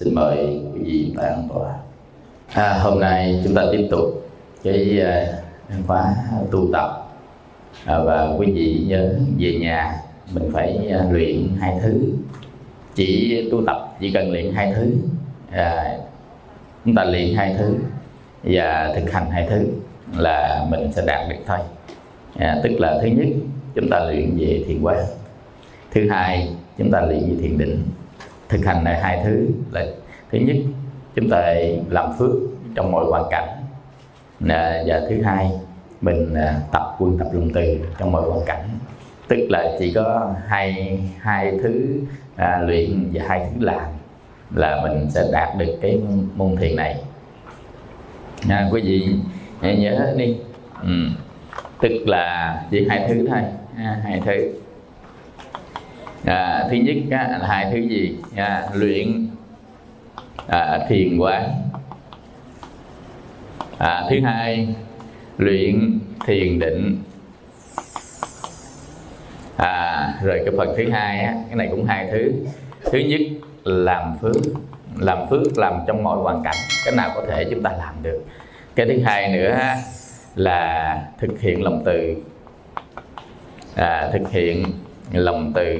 Xin mời quý vị tại an tọa à, Hôm nay chúng ta tiếp tục cái à, uh, khóa tu tập. À, Và quý vị nhớ về nhà mình phải uh, luyện hai thứ. Chỉ tu tập chỉ cần luyện hai thứ. À, Chúng ta luyện hai thứ Và thực hành hai thứ là mình sẽ đạt được thôi. À, Tức là thứ nhất chúng ta luyện về thiền quán. Thứ hai chúng ta luyện về thiền định thực hành này hai thứ là thứ nhất chúng ta làm phước trong mọi hoàn cảnh. À, và thứ hai mình à, tập quân tập lòng từ trong mọi hoàn cảnh. Tức là chỉ có hai hai thứ à, luyện và hai thứ làm là mình sẽ đạt được cái môn thiền này. À, quý vị nhớ đi. Ừ. tức là chỉ hai thứ thôi à, hai thứ à, thứ nhất á, là hai thứ gì? À, luyện à, thiền quán. À, thứ hai luyện thiền định. À, rồi cái phần thứ hai á, cái này cũng hai thứ. Thứ nhất làm phước. Làm phước làm trong mọi hoàn cảnh cái nào có thể chúng ta làm được. Cái thứ hai nữa là thực hiện lòng từ. À, thực hiện lòng từ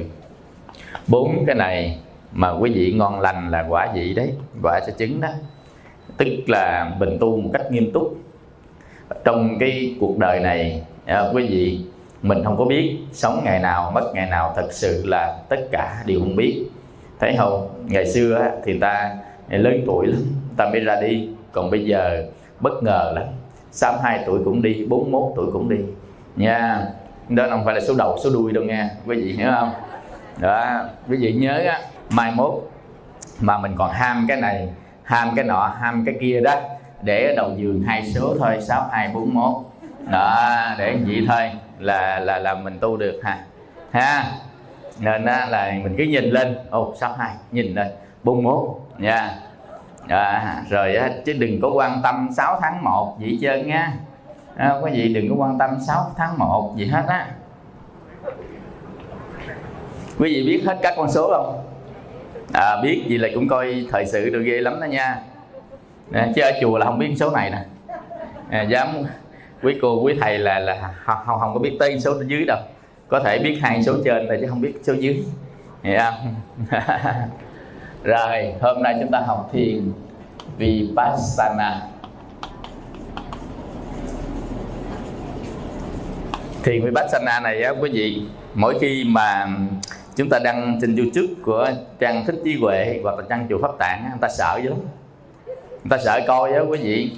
bốn cái này mà quý vị ngon lành là quả vị đấy quả sẽ chứng đó. Tức là mình tu một cách nghiêm túc. Trong cái cuộc đời này à, quý vị mình không có biết sống ngày nào mất ngày nào thật sự là tất cả đều không biết. Thấy không? Ngày xưa thì ta lớn tuổi lắm ta mới ra đi. Còn bây giờ bất ngờ lắm. 62 tuổi cũng đi 41 tuổi cũng đi. Nha đó không phải là số đầu số đuôi đâu nha quý vị hiểu không? Đó quý vị nhớ á mai mốt mà mình còn ham cái này ham cái nọ ham cái kia đó để ở đầu giường hai số thôi sáu hai bốn mốt. Đó để vậy thôi là là là mình tu được ha. Ha nên á, là mình cứ nhìn lên. Ồ sáu hai nhìn lên bốn mốt nha. À, rồi á, chứ đừng có quan tâm 6 tháng 1 vậy trơn nha à, quý vị đừng có quan tâm 6 tháng 1 gì hết á quý vị biết hết các con số không? À, biết gì là cũng coi thời sự được ghê lắm đó nha. À, chứ ở chùa là không biết số này nè. À, dám quý cô quý thầy là là không không, không có biết tới số dưới đâu. Có thể biết hai số trên thôi chứ không biết số dưới. Hiểu không? Rồi hôm nay chúng ta học thiền vipassana. Thiền vipassana này á quý vị mỗi khi mà chúng ta đăng trên youtube của trang thích trí huệ hoặc là trang chùa pháp tạng người ta sợ dữ lắm. Người ta sợ coi đó quý vị.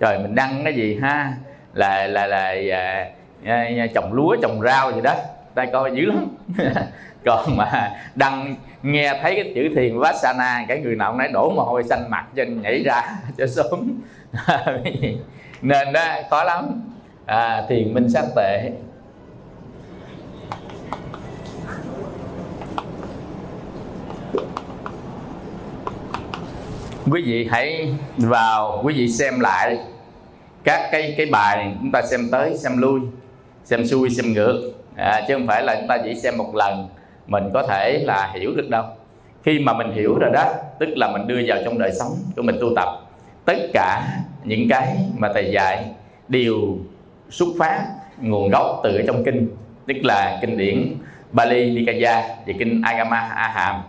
Trời mình đăng cái gì ha? Là là là à, à, à trồng lúa trồng rau gì đó. Ta coi dữ lắm. Còn mà đăng nghe thấy cái chữ thiền Vassana cái người nào cũng đổ mồ hôi xanh mặt trên nhảy ra cho sớm. Nên đó khó lắm. À, thiền minh sát tệ quý vị hãy vào quý vị xem lại các cái cái bài này chúng ta xem tới xem lui xem xuôi xem ngược. À, chứ không phải là chúng ta chỉ xem một lần mình có thể là hiểu được đâu. Khi mà mình hiểu rồi đó tức là mình đưa vào trong đời sống của mình tu tập tất cả những cái mà thầy dạy đều xuất phát nguồn gốc từ ở trong kinh tức là kinh điển Bali Nikaya và kinh Agama A Hàm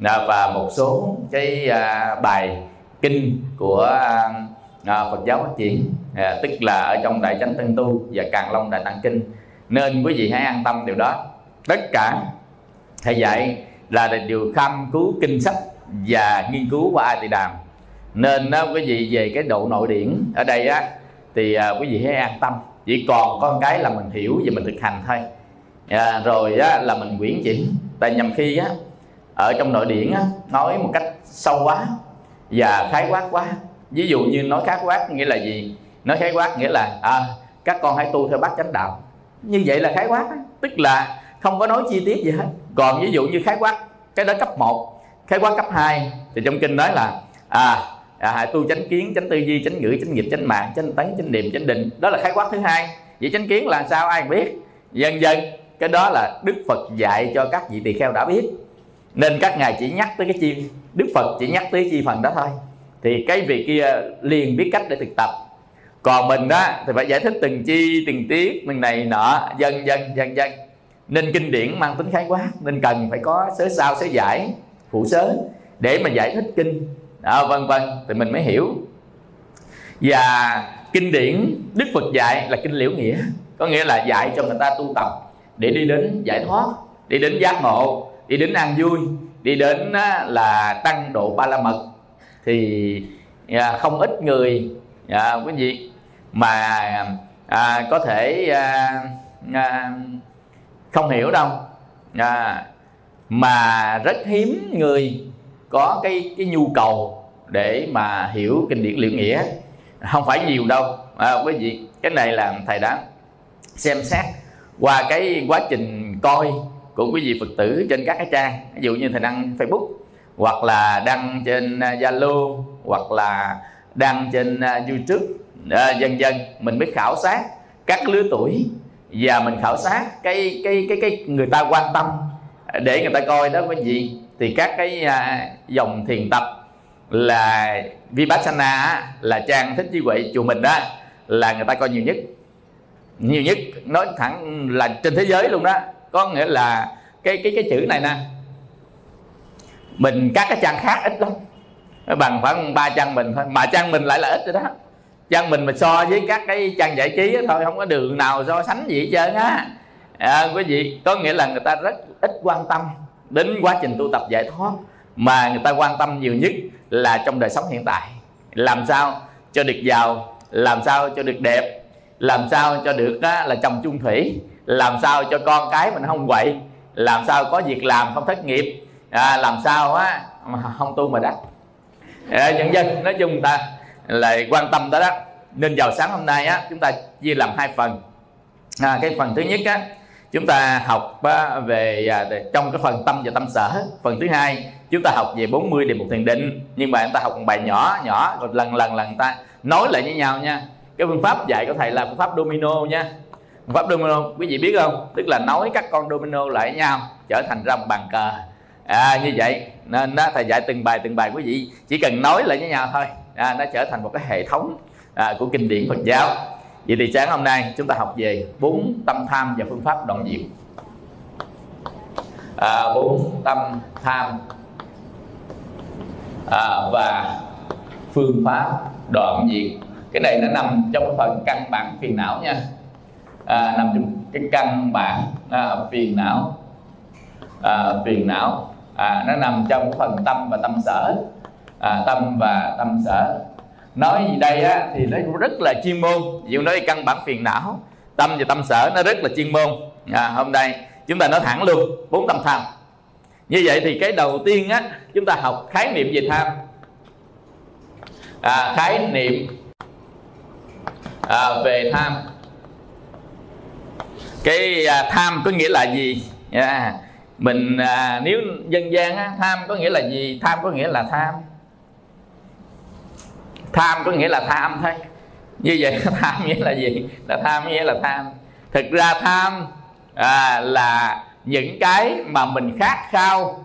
và một số cái à, bài kinh của à, Phật giáo phát triển à, tức là ở trong Đại Chánh Tân Tu và Càng Long Đại Tạng Kinh. Nên quý vị hãy an tâm điều đó. Tất cả thầy dạy là điều khâm cứu kinh sách và nghiên cứu qua ai thì đàm nên đó, quý vị về cái độ nội điển ở đây á thì à, quý vị hãy an tâm. Chỉ còn có cái là mình hiểu và mình thực hành thôi. À, rồi á, là mình quyển chuyển tại nhầm khi á ở trong nội điển á, nói một cách sâu quá và khái quát quá. Ví dụ như nói khái quát nghĩa là gì? Nói khái quát nghĩa là à, các con hãy tu theo bát chánh đạo. Như vậy là khái quát tức là không có nói chi tiết gì hết. Còn ví dụ như khái quát cái đó cấp 1 khái quát cấp 2 thì trong kinh nói là à, à tu chánh kiến chánh tư duy chánh ngữ chánh nghiệp chánh mạng chánh tánh chánh niệm chánh định. Đó là khái quát thứ hai. Vậy chánh kiến là sao? Ai biết? Dần dần cái đó là đức phật dạy cho các vị tỳ kheo đã biết nên các ngài chỉ nhắc tới cái chi đức phật chỉ nhắc tới chi phần đó thôi. Thì cái việc kia liền biết cách để thực tập. Còn mình đó thì phải giải thích từng chi từng tiết từng này nọ dân dân dân dân nên kinh điển mang tính khái quát nên cần phải có sớ sao sớ giải phụ sớ để mà giải thích kinh. À, vân vân thì mình mới hiểu. Và kinh điển đức phật dạy là kinh liễu nghĩa. Có nghĩa là dạy cho người ta tu tập để đi đến giải thoát đi đến giác ngộ đi đến an vui đi đến là tăng độ ba la mật. Thì à, không ít người à, quý vị mà à, có thể à, à, không hiểu đâu. À, mà rất hiếm người có cái cái nhu cầu để mà hiểu kinh điển liệu nghĩa. Không phải nhiều đâu. À, quý vị cái này là thầy đã xem xét qua cái quá trình coi của quý vị phật tử trên các cái trang ví dụ như thầy đăng facebook hoặc là đăng trên à, zalo hoặc là đăng trên à, youtube à, dần dần mình mới khảo sát các lứa tuổi và mình khảo sát cái cái cái cái người ta quan tâm để người ta coi đó quý vị. Thì các cái à, dòng thiền tập là vipassana là trang thích trí huệ chùa mình đó là người ta coi nhiều nhất. Nhiều nhất nói thẳng là trên thế giới luôn đó có nghĩa là cái cái cái chữ này nè. Mình các cái trang khác ít lắm. Bằng khoảng ba trang mình thôi. Mà trang mình lại là ít rồi đó. Trang mình mà so với các cái trang giải trí thôi không có đường nào so sánh gì hết trơn á. À, quý vị có nghĩa là người ta rất ít quan tâm đến quá trình tu tập giải thoát. Mà người ta quan tâm nhiều nhất là trong đời sống hiện tại. Làm sao cho được giàu làm sao cho được đẹp làm sao cho được á, là chồng chung thủy làm sao cho con cái mình không quậy? Làm sao có việc làm không thất nghiệp? À, làm sao á mà không tu mà đắc? À, nhân dân nói chung ta lại quan tâm tới đó. Nên vào sáng hôm nay á chúng ta chia làm hai phần. À, cái phần thứ nhất á chúng ta học á, về à, trong cái phần tâm và tâm sở. Phần thứ hai chúng ta học về 40 đề mục thiền định. Nhưng mà chúng ta học một bài nhỏ nhỏ rồi lần lần lần ta nói lại với nhau nha. Cái phương pháp dạy của thầy là phương pháp domino nha pháp domino quý vị biết không? Tức là nói các con domino lại với nhau trở thành ra một bàn cờ. À, như vậy nên đó thầy dạy từng bài từng bài. Quý vị chỉ cần nói lại với nhau thôi. À, nó trở thành một cái hệ thống à, của kinh điển Phật giáo. Vậy thì sáng hôm nay chúng ta học về bốn tâm tham và phương pháp đoạn diệu. À, bốn tâm tham à, và phương pháp đoạn diệt cái này nó nằm trong phần căn bản phiền não nha à, nằm trong cái căn bản à, phiền não. À, phiền não. À, nó nằm trong phần tâm và tâm sở. À, tâm và tâm sở. Nói gì đây á thì nó rất là chuyên môn. Ví dụ nói căn bản phiền não tâm và tâm sở nó rất là chuyên môn. À, hôm nay chúng ta nói thẳng luôn bốn tâm tham. Như vậy thì cái đầu tiên á chúng ta học khái niệm về tham. À, khái niệm à, về tham cái à, tham có nghĩa là gì? Yeah. mình à, nếu dân gian á, tham có nghĩa là gì? Tham có nghĩa là tham. Tham có nghĩa là tham thôi. Như vậy tham nghĩa là gì? Là tham nghĩa là tham. Thực ra tham à, là những cái mà mình khát khao.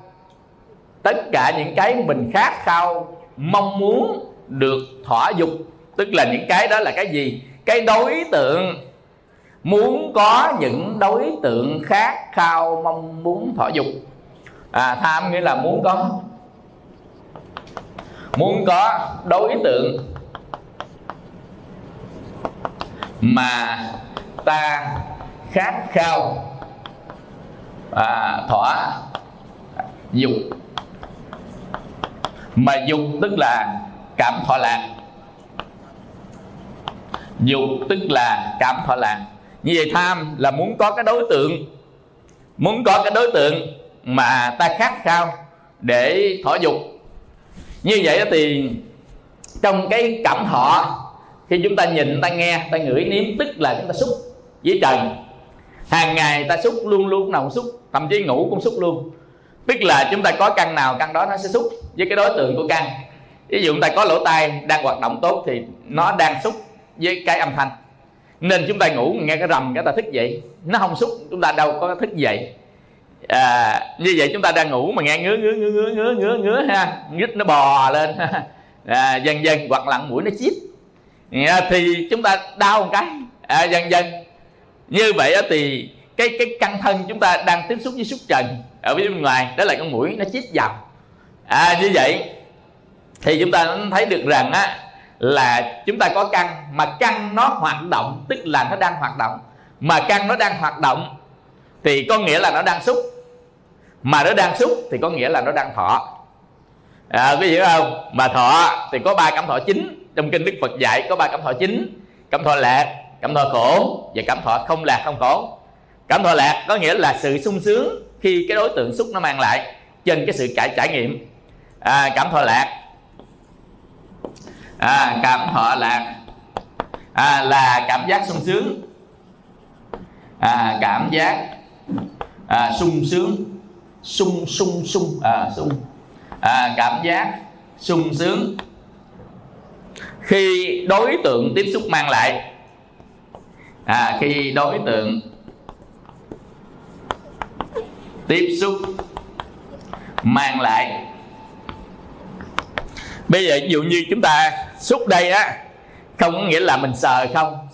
Tất cả những cái mình khát khao mong muốn được thỏa dục. Tức là những cái đó là cái gì? Cái đối tượng muốn có những đối tượng khác khao mong muốn thỏa dục. À, tham nghĩa là muốn có. Muốn có đối tượng mà ta khát khao à, thỏa dục. Mà dục tức là cảm thọ lạc. Dục tức là cảm thọ lạc như vậy tham là muốn có cái đối tượng, muốn có cái đối tượng mà ta khát khao để thỏa dục. Như vậy thì trong cái cảm thọ, khi chúng ta nhìn, ta nghe, ta ngửi nếm tức là chúng ta xúc với trần hàng ngày ta xúc luôn luôn nào cũng xúc, thậm chí ngủ cũng xúc luôn. Tức là chúng ta có căn nào, căn đó nó sẽ xúc với cái đối tượng của căn. Ví dụ chúng ta có lỗ tai đang hoạt động tốt thì nó đang xúc với cái âm thanh nên chúng ta ngủ nghe cái rầm cái ta thức dậy. Nó không xúc chúng ta đâu có thức dậy. À, như vậy chúng ta đang ngủ mà nghe ngứa ngứa ngứa ngứa ngứa ngứa ngứa ha. Nhít nó bò lên à, dần dần hoặc lặn mũi nó chít. À, thì chúng ta đau một cái. À, dần dần. Như vậy thì cái cái căng thân chúng ta đang tiếp xúc với xúc trần ở bên ngoài đó là con mũi nó chít vào. À, như vậy thì chúng ta thấy được rằng á là chúng ta có căn mà căn nó hoạt động tức là nó đang hoạt động. Mà căn nó đang hoạt động thì có nghĩa là nó đang xúc. Mà nó đang xúc thì có nghĩa là nó đang thọ. À, có hiểu không? Mà thọ thì có ba cảm thọ chính. Trong kinh đức phật dạy có ba cảm thọ chính. Cảm thọ lạc cảm thọ khổ và cảm thọ không lạc không khổ. Cảm thọ lạc có nghĩa là sự sung sướng khi cái đối tượng xúc nó mang lại trên cái sự trải trải nghiệm. À, cảm thọ lạc à, cảm thọ lạc à, là cảm giác sung sướng. À, cảm giác à, sung sướng sung sung sung à, sung. À, cảm giác sung sướng. Khi đối tượng tiếp xúc mang lại à, khi đối tượng tiếp xúc mang lại. Bây giờ ví dụ như chúng ta xúc đây á không có nghĩa là mình sờ không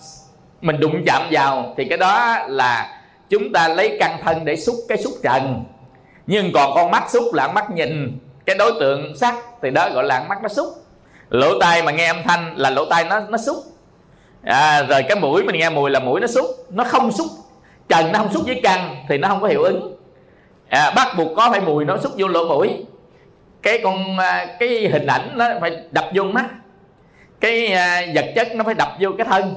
mình đụng chạm vào thì cái đó là chúng ta lấy căn thân để xúc cái xúc trần. Nhưng còn con mắt xúc là mắt nhìn cái đối tượng sắc thì đó gọi là mắt nó xúc. Lỗ tai mà nghe âm thanh là lỗ tai nó nó xúc. À, rồi cái mũi mình nghe mùi là mũi nó xúc. Nó không xúc trần nó không xúc với căn thì nó không có hiệu ứng. À, bắt buộc có phải mùi nó xúc vô lỗ mũi. Cái con à, cái hình ảnh nó phải đập vô mắt cái à, vật chất nó phải đập vô cái thân.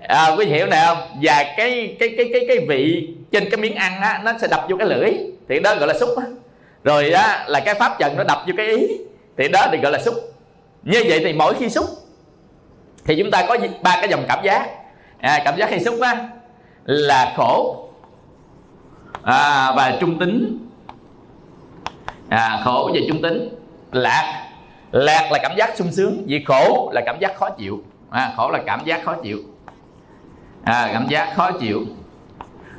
À, quý vị hiểu này không? Và cái cái cái cái cái vị trên cái miếng ăn á nó sẽ đập vô cái lưỡi. Thì đó gọi là xúc á. Rồi á là cái pháp trần nó đập vô cái ý. Thì đó thì gọi là xúc. Như vậy thì mỗi khi xúc thì chúng ta có ba cái dòng cảm giác. À, cảm giác khi xúc á là khổ. À, và trung tính. À, khổ và trung tính. Lạc lạc là cảm giác sung sướng vì khổ là cảm giác khó chịu. À, khổ là cảm giác khó chịu. À, cảm giác khó chịu.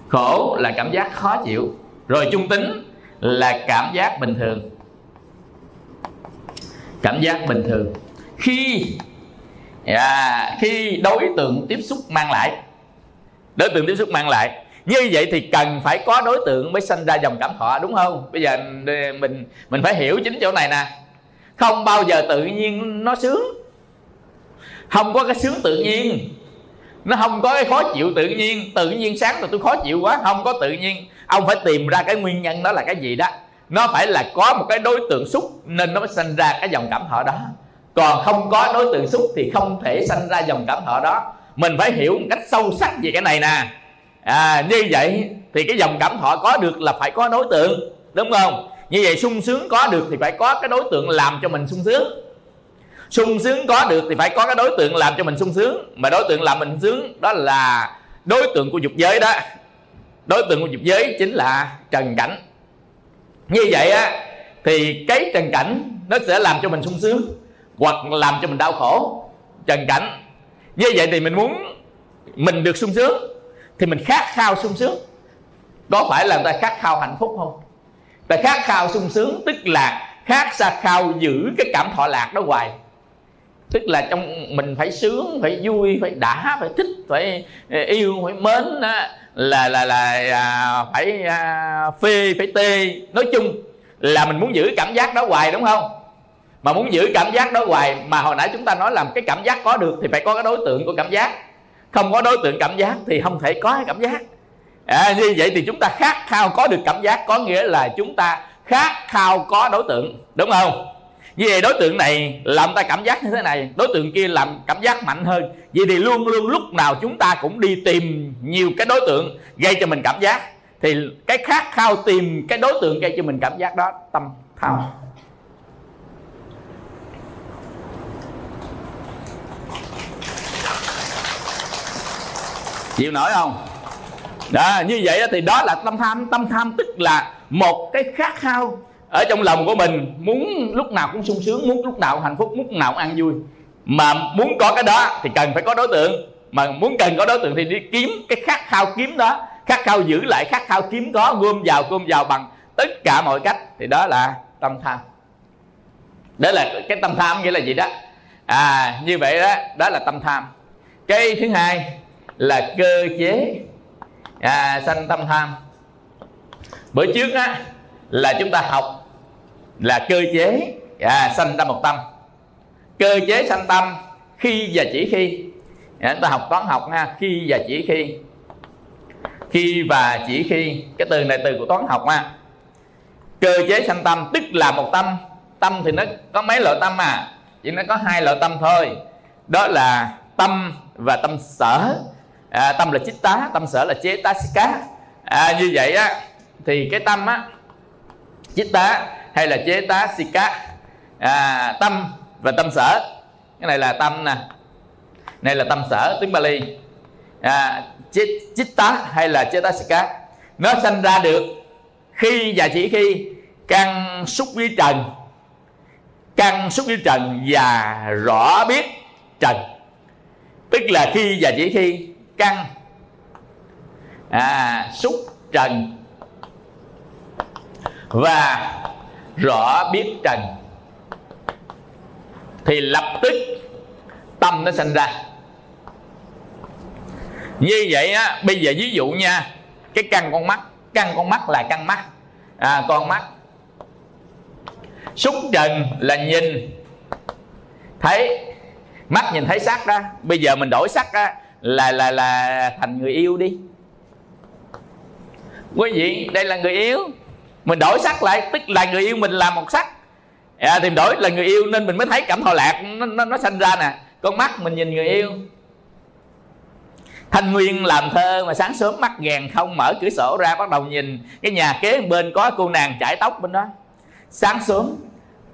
Khổ là cảm giác khó chịu. Rồi trung tính là cảm giác bình thường. Cảm giác bình thường. Khi à, khi đối tượng tiếp xúc mang lại đối tượng tiếp xúc mang lại như vậy thì cần phải có đối tượng mới sinh ra dòng cảm thọ đúng không? Bây giờ mình mình phải hiểu chính chỗ này nè không bao giờ tự nhiên nó sướng. Không có cái sướng tự nhiên. Nó không có cái khó chịu tự nhiên. Tự nhiên sáng rồi tôi khó chịu quá. Không có tự nhiên. Ông phải tìm ra cái nguyên nhân đó là cái gì đó. Nó phải là có một cái đối tượng xúc nên nó mới sinh ra cái dòng cảm thọ đó. Còn không có đối tượng xúc thì không thể sinh ra dòng cảm thọ đó. Mình phải hiểu một cách sâu sắc về cái này nè. À, như vậy thì cái dòng cảm thọ có được là phải có đối tượng. Đúng không? Như vậy sung sướng có được thì phải có cái đối tượng làm cho mình sung sướng. Sung sướng có được thì phải có cái đối tượng làm cho mình sung sướng. Mà đối tượng làm mình sướng đó là đối tượng của dục giới đó. Đối tượng của dục giới chính là trần cảnh. Như vậy á, thì cái trần cảnh nó sẽ làm cho mình sung sướng hoặc làm cho mình đau khổ. Trần cảnh. Như vậy thì mình muốn mình được sung sướng thì mình khát khao sung sướng. Có phải là người ta khát khao hạnh phúc không? Ta khát khao sung sướng tức là khát xa khao giữ cái cảm thọ lạc đó hoài. Tức là trong mình phải sướng phải vui phải đã phải thích phải ờ, yêu phải mến là là là à, phải à, phê phải tê. Nói chung là mình muốn giữ cảm giác đó hoài đúng không? Mà muốn giữ cảm giác đó hoài mà hồi nãy chúng ta nói là cái cảm giác có được thì phải có cái đối tượng của cảm giác. Không có đối tượng cảm giác thì không thể có cái cảm giác à, như vậy thì chúng ta khát khao có được cảm giác có nghĩa là chúng ta khát khao có đối tượng đúng không? Như vậy đối tượng này làm ta cảm giác như thế này đối tượng kia làm cảm giác mạnh hơn. Vậy thì luôn luôn lúc nào chúng ta cũng đi tìm nhiều cái đối tượng gây cho mình cảm giác. Thì cái khát khao tìm cái đối tượng gây cho mình cảm giác đó tâm thao. Chịu nổi không? Đó, như vậy thì đó là tâm tham tâm tham tức là một cái khát khao ở trong lòng của mình. Muốn lúc nào cũng sung sướng, muốn lúc nào cũng hạnh phúc, muốn lúc nào cũng ăn vui. Mà muốn có cái đó thì cần phải có đối tượng. Mà muốn cần có đối tượng thì đi kiếm cái khát khao kiếm đó. Khát khao giữ lại, khát khao kiếm có, gom vào gom vào bằng tất cả mọi cách. Thì đó là tâm tham. Đó là cái tâm tham nghĩa là gì đó? À như vậy đó đó là tâm tham. Cái thứ hai là cơ chế à, sanh tâm tham. Bữa trước á là chúng ta học là cơ chế à, sanh tâm một tâm. Cơ chế sanh tâm khi và chỉ khi. À, chúng ta học toán học ha khi và chỉ khi. Khi và chỉ khi cái từ này từ của toán học ha. Cơ chế sanh tâm tức là một tâm. Tâm thì nó có mấy loại tâm à? Chỉ nó có hai loại tâm thôi. Đó là tâm và tâm sở à, tâm là chích tá tâm sở là chế tá cá. À, như vậy á thì cái tâm á chích tá hay là chế tá cá? À, tâm và tâm sở. Cái này là tâm nè. Này là tâm sở tiếng Bali. À, chích tá hay là chế tá cá? Nó sanh ra được khi và chỉ khi căn xúc với trần. Căn xúc với trần và rõ biết trần. Tức là khi và chỉ khi căn à, xúc trần. Và rõ biết trần. Thì lập tức tâm nó sinh ra. Như vậy á bây giờ ví dụ nha cái căn con mắt căn con mắt là căn mắt. À, con mắt. Xúc trần là nhìn. Thấy. Mắt nhìn thấy sắc đó bây giờ mình đổi sắc á là là là thành người yêu đi. Quý vị đây là người yêu. Mình đổi sắc lại tức là người yêu mình là một sắc. À, thì đổi là người yêu nên mình mới thấy cảm thọ lạc nó, nó, nó sanh ra nè. Con mắt mình nhìn người yêu. Thanh nguyên làm thơ mà sáng sớm mắt gàn không mở cửa sổ ra bắt đầu nhìn. Cái nhà kế bên có cô nàng chải tóc bên đó. Sáng sớm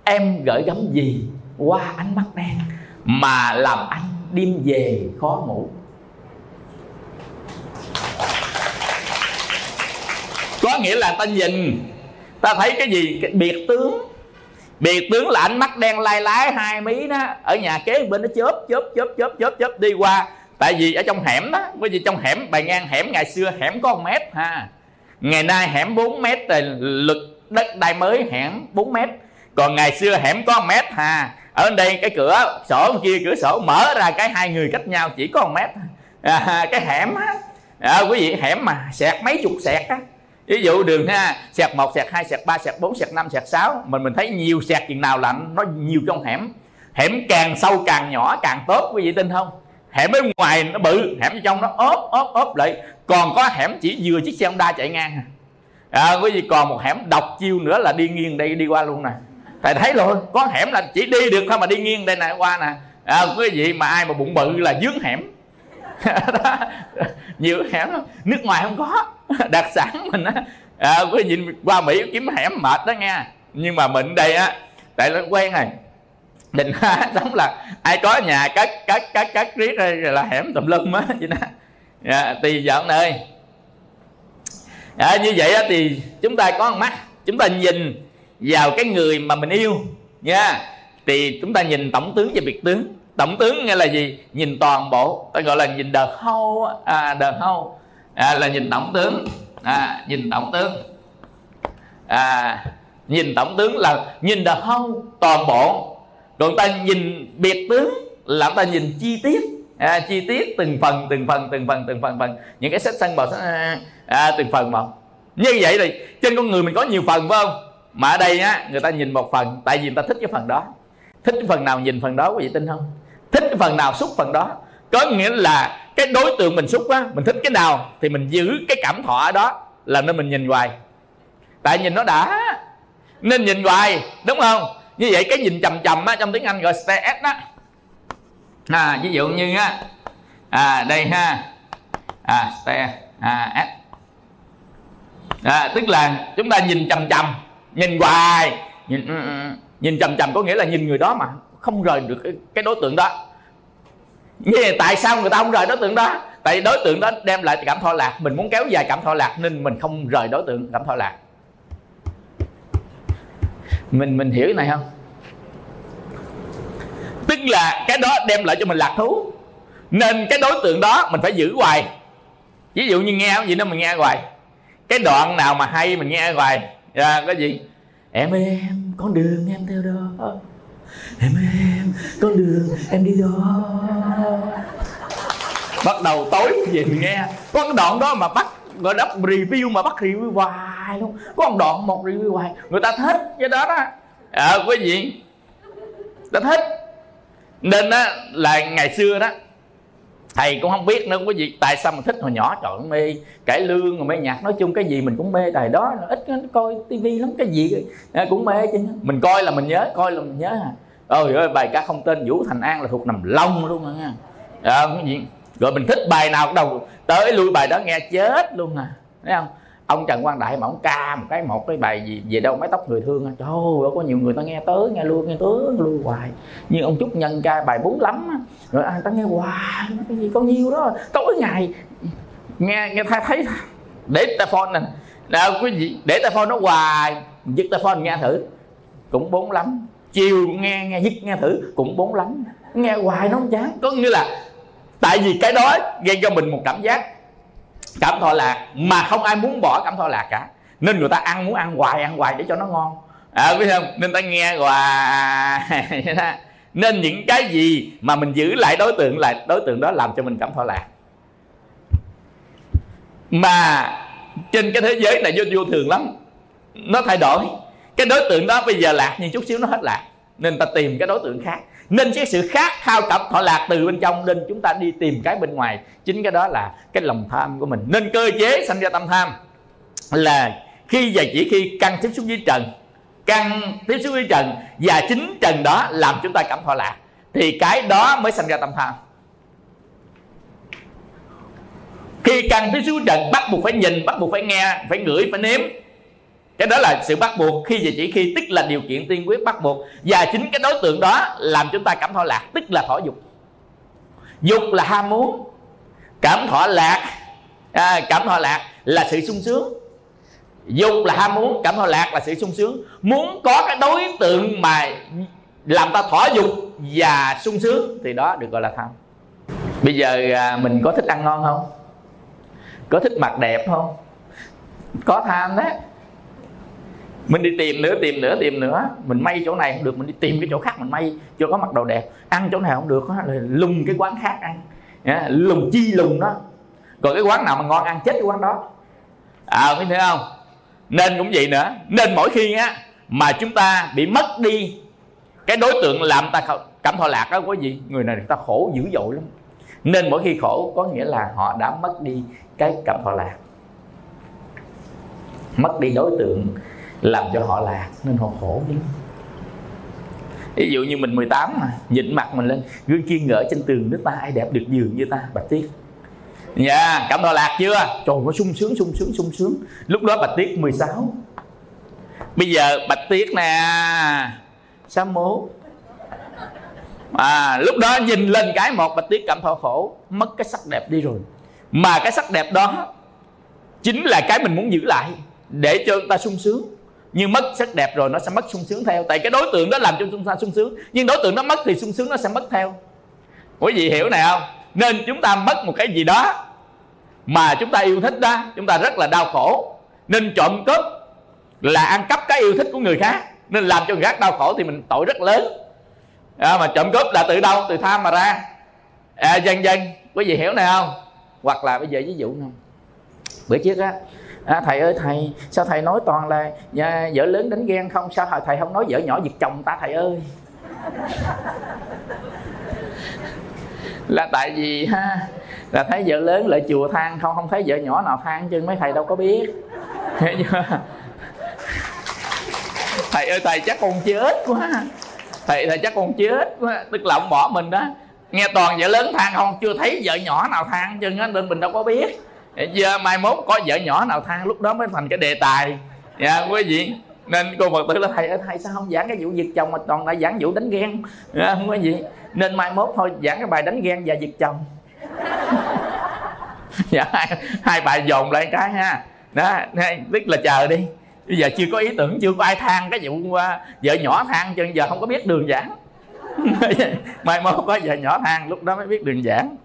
em gửi gắm gì qua ánh mắt đen mà làm anh đêm về khó ngủ? Có nghĩa là ta nhìn ta thấy cái gì? Cái biệt tướng. Biệt tướng là ánh mắt đen lai lái hai mí đó ở nhà kế bên nó chớp chớp chớp chớp chớp chớp đi qua. Tại vì ở trong hẻm đó bởi vì trong hẻm bài ngang hẻm ngày xưa hẻm có một mét ha. Ngày nay hẻm 4 mét rồi lực đất đai mới hẻm 4 mét. Còn ngày xưa hẻm có một mét ha. Ở đây cái cửa sổ kia cửa sổ mở ra cái hai người cách nhau chỉ có một mét. À, cái hẻm á. À, quý vị hẻm mà sẹt mấy chục sẹt á ví dụ đường ha sẹt một sẹt hai sẹt ba sẹt bốn sẹt năm sẹt sáu mình mình thấy nhiều sẹt chừng nào là nó nhiều trong hẻm. Hẻm càng sâu càng nhỏ càng tốt quý vị tin không? Hẻm bên ngoài nó bự hẻm trong nó ốp ốp ốp lại. Còn có hẻm chỉ vừa chiếc xe Honda chạy ngang à, à quý vị còn một hẻm độc chiêu nữa là đi nghiêng đây đi qua luôn nè. Thầy thấy rồi có hẻm là chỉ đi được thôi mà đi nghiêng đây nè qua nè. À, quý vị mà ai mà bụng bự là dướng hẻm. Nhiều hẻm nước ngoài không có. đặc sản mình á. À, quý nhìn qua mỹ kiếm hẻm mệt đó nghe, nhưng mà mình đây á tại nó quen rồi. Định sống là ai có nhà cắt cắt cắt cắt riết rồi là hẻm tùm lum á vậy đó. À, tùy dọn ơi. À, như vậy á, thì chúng ta có mắt chúng ta nhìn vào cái người mà mình yêu nha. Thì chúng ta nhìn tổng tướng và biệt tướng. Tổng tướng nghĩa là gì? Nhìn toàn bộ ta gọi là nhìn đờ hâu à, đờ hâu à, là nhìn tổng tướng. À, nhìn tổng tướng. À, nhìn tổng tướng là nhìn the whole toàn bộ. Còn ta nhìn biệt tướng là ta nhìn chi tiết. À, chi tiết từng phần từng phần từng phần từng phần phần. Những cái sách sân bò à, từng phần một như vậy thì trên con người mình có nhiều phần phải không? Mà ở đây á người ta nhìn một phần tại vì người ta thích cái phần đó. Thích cái phần nào nhìn phần đó quý vị tin không? Thích cái phần nào xúc phần đó. Có nghĩa là cái đối tượng mình xúc á mình thích cái nào thì mình giữ cái cảm thọ đó là nên mình nhìn hoài. Tại nhìn nó đã. Nên nhìn hoài đúng không? Như vậy cái nhìn chầm chầm á trong tiếng anh gọi stare đó à ví dụ như á. À đây ha. À stare à, at à, tức là chúng ta nhìn chầm chầm nhìn hoài. Nhìn ừ, ừ, nhìn chầm chầm có nghĩa là nhìn người đó mà không rời được cái, cái đối tượng đó như tại sao người ta không rời đối tượng đó? Tại vì đối tượng đó đem lại cảm thọ lạc. Mình muốn kéo dài cảm thọ lạc nên mình không rời đối tượng cảm thọ lạc. Mình mình hiểu cái này không? Tức là cái đó đem lại cho mình lạc thú. Nên cái đối tượng đó mình phải giữ hoài. Ví dụ như nghe gì đó mình nghe hoài. Cái đoạn nào mà hay mình nghe hoài? À, có gì? Em ơi em con đường em theo đó em em con đường em đi đó. Bắt đầu tối về mình nghe. Có cái đoạn đó mà bắt gọi đắp review mà bắt review hoài luôn. Có một đoạn một review hoài người ta thích cái đó đó. À, quý vị ta thích. Nên á là ngày xưa đó thầy cũng không biết nữa quý vị tại sao mình thích hồi nhỏ chọn mê cải lương rồi mê nhạc nói chung cái gì mình cũng mê đài đó ít coi tivi lắm cái gì cũng mê chứ. Mình coi là mình nhớ coi là mình nhớ à. Ôi ơi bài ca không tên vũ thành an là thuộc nằm lông luôn à nha. À, cái gì rồi mình thích bài nào cũng đầu tới lui bài đó nghe chết luôn à. Thấy không? Ông trần quang đại mà ông ca một cái một cái bài gì, về đâu mái tóc người thương à. trời ơi, có nhiều người ta nghe tới, nghe luôn nghe tới luôn hoài. Nhưng ông trúc nhân ca bài bốn lắm á. Rồi ai ta nghe, hoài cái gì, có nhiêu đó. Tối ngày, nghe nghe thấy thấy. Để ta phone nè. Nào, quý vị, để ta phone nó hoài. Dứt ta phone nghe thử. Cũng bốn lắm chiều nghe nghe dứt nghe thử. Cũng bốn lắm nghe hoài nó không chán. Có nghĩa là, tại vì cái đó gây cho mình một cảm giác cảm thọ lạc mà không ai muốn bỏ cảm thọ lạc cả. Nên người ta ăn muốn ăn hoài ăn hoài để cho nó ngon. À, biết không? Nên ta nghe hoài. Nên những cái gì mà mình giữ lại đối tượng là đối tượng đó làm cho mình cảm thọ lạc. Mà trên cái thế giới này vô, vô thường lắm. Nó thay đổi. Cái đối tượng đó bây giờ lạc nhưng chút xíu nó hết lạc. Nên ta tìm cái đối tượng khác nên cái sự khát khao cảm thọ lạc từ bên trong nên chúng ta đi tìm cái bên ngoài. Chính cái đó là cái lòng tham của mình. Nên cơ chế sanh ra tâm tham là khi và chỉ khi căn tiếp xúc với trần, căn tiếp xúc với trần và chính trần đó làm chúng ta cảm thọ lạc, thì cái đó mới sanh ra tâm tham. Khi căn tiếp xúc với trần, bắt buộc phải nhìn, bắt buộc phải nghe, phải ngửi, phải nếm cái đó là sự bắt buộc. Khi và chỉ khi tức là điều kiện tiên quyết bắt buộc. Và chính cái đối tượng đó làm chúng ta cảm thọ lạc tức là thọ dục. Dục là ham muốn. Cảm thọ lạc à, cảm thọ lạc là sự sung sướng. Dục là ham muốn cảm thọ lạc là sự sung sướng. Muốn có cái đối tượng mà làm ta thỏa dục và sung sướng thì đó được gọi là tham. Bây giờ à, mình có thích ăn ngon không? Có thích mặt đẹp không? Có tham đấy mình đi tìm nữa tìm nữa tìm nữa. Mình may chỗ này không được, mình đi tìm cái chỗ khác mình may, cho có mặc đồ đẹp. Ăn chỗ nào không được lùng cái quán khác ăn. Lùng chi lùng đó. Còn cái quán nào mà ngon ăn chết cái quán đó. À biết thấy không? Nên cũng vậy nữa. Nên mỗi khi á, mà chúng ta bị mất đi cái đối tượng làm ta cảm thọ lạc đó có gì người này người ta khổ dữ dội lắm. Nên mỗi khi khổ, có nghĩa là họ đã mất đi cái cảm thọ lạc. Mất đi đối tượng làm cho họ lạc nên họ khổ lắm. Ví dụ như mình 18 mà nhìn mặt mình lên gương chiên ngỡ trên tường nước ta ai đẹp được giường như ta bạch tiết nha dạ, yeah, cảm thọ lạc chưa? Trời nó sung sướng sung sướng sung sướng. Lúc đó bạch tiết 16 bây giờ bạch tiết nè sáu mốt à lúc đó nhìn lên cái một bạch tiết cảm thọ khổ mất cái sắc đẹp đi rồi. Mà cái sắc đẹp đó chính là cái mình muốn giữ lại để cho ta sung sướng nhưng mất sắc đẹp rồi nó sẽ mất sung sướng theo. Tại cái đối tượng đó làm cho chúng ta sung sướng. Nhưng đối tượng nó mất thì sung sướng nó sẽ mất theo. Quý vị hiểu này không? Nên chúng ta mất một cái gì đó mà chúng ta yêu thích đó chúng ta rất là đau khổ. Nên trộm cướp là ăn cắp cái yêu thích của người khác. Nên làm cho người khác đau khổ thì mình tội rất lớn. À, mà trộm cướp là từ đâu? Từ tham mà ra. À, dân dân quý vị hiểu này không? Hoặc là bây giờ ví dụ không bữa trước á à, thầy ơi thầy sao thầy nói toàn là nhà, vợ lớn đánh ghen không? Sao thầy không nói vợ nhỏ giật chồng ta thầy ơi? Là tại vì ha là thấy vợ lớn lại chùa than không? Không thấy vợ nhỏ nào than chứ mấy thầy đâu có biết. Chưa thầy ơi thầy chắc con chết quá. Thầy thầy chắc con chết quá. Tức là ông bỏ mình đó. Nghe toàn vợ lớn than không? Chưa thấy vợ nhỏ nào than chứ nên mình đâu có biết giờ mai mốt có vợ nhỏ nào than lúc đó mới thành cái đề tài. Dạ quý vị. Nên cô phật tử là thầy ơi thầy sao không giảng cái vụ giật chồng mà toàn lại giảng vụ đánh ghen? Dạ, không có gì nên mai mốt thôi giảng cái bài đánh ghen và giật chồng. Dạ hai, hai bài dồn lại cái ha. Đó tức là chờ đi. Bây giờ chưa có ý tưởng chưa có ai than cái vụ uh, vợ nhỏ than cho giờ không có biết đường giảng. Mai mốt có vợ nhỏ than lúc đó mới biết đường giảng.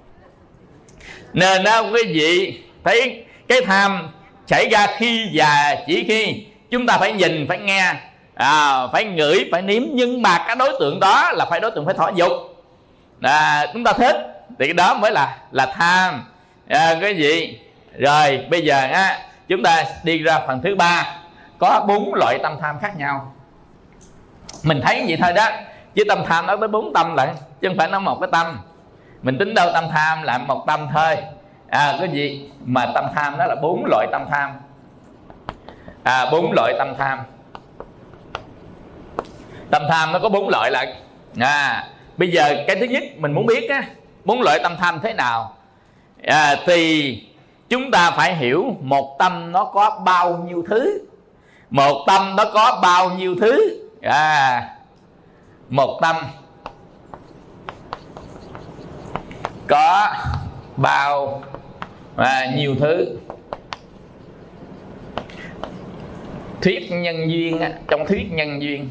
Nên đó quý vị thấy cái tham xảy ra khi và chỉ khi chúng ta phải nhìn phải nghe à, phải ngửi phải nếm. Nhưng mà cái đối tượng đó là phải đối tượng phải thỏa dục. À, chúng ta thích thì cái đó mới là là tham. À, cái gì? Rồi bây giờ á chúng ta đi ra phần thứ ba. Có bốn loại tâm tham khác nhau. Mình thấy vậy thôi đó. Chứ tâm tham nó tới bốn tâm lại chứ không phải nó một cái tâm. Mình tính đâu tâm tham là một tâm thôi à cái gì? Mà tâm tham đó là bốn loại tâm tham. À bốn loại tâm tham. Tâm tham nó có bốn loại là à bây giờ cái thứ nhất mình muốn biết á bốn loại tâm tham thế nào? À, thì chúng ta phải hiểu một tâm nó có bao nhiêu thứ. Một tâm nó có bao nhiêu thứ. À một tâm có bao và nhiều thứ. Thuyết nhân duyên trong thuyết nhân duyên.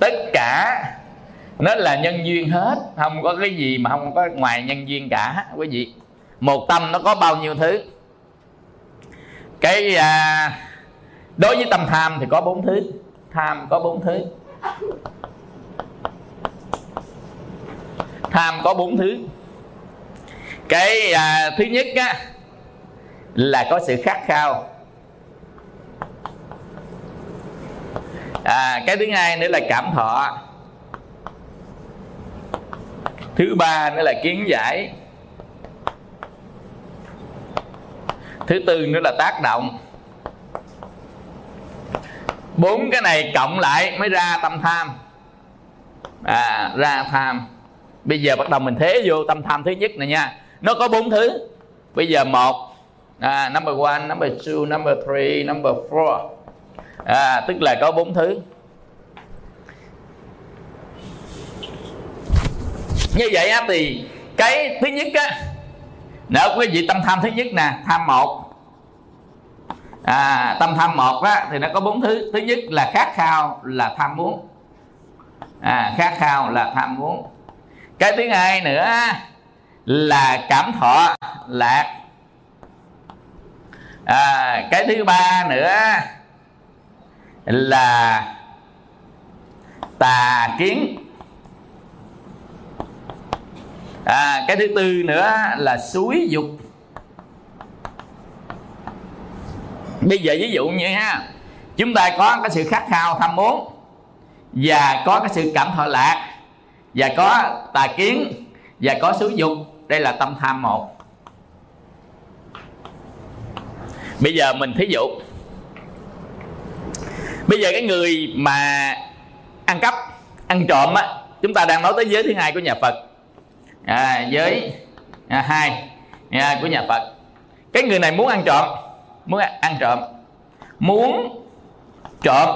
Tất cả nó là nhân duyên hết không có cái gì mà không có ngoài nhân duyên cả quý vị. Một tâm nó có bao nhiêu thứ. Cái à, đối với tâm tham thì có bốn thứ. Tham có bốn thứ. Tham có bốn thứ cái à, thứ nhất á, là có sự khát khao. À, cái thứ hai nữa là cảm thọ. Thứ ba nữa là kiến giải. Thứ tư nữa là tác động. Bốn cái này cộng lại mới ra tâm tham. À, ra tham. Bây giờ bắt đầu mình thế vô tâm tham thứ nhất này nha nó có bốn thứ. Bây giờ một à, number one number two number three number four. À, tức là có bốn thứ. Như vậy á thì cái thứ nhất á nếu quý vị tâm tham thứ nhất nè tham một. À, tâm tham một á thì nó có bốn thứ. Thứ nhất là khát khao là tham muốn. À, khát khao là tham muốn. Cái thứ hai nữa là cảm thọ lạc. À, cái thứ ba nữa là tà kiến. À, cái thứ tư nữa là suối dục. Bây giờ ví dụ như ha chúng ta có cái sự khát khao tham muốn và có cái sự cảm thọ lạc và có tà kiến và có suối dục đây là tâm tham một. Bây giờ mình thí dụ. Bây giờ cái người mà ăn cắp ăn trộm á chúng ta đang nói tới giới thứ hai của nhà phật. À, giới à, hai à, của nhà phật. Cái người này muốn ăn trộm muốn ăn trộm. Muốn trộm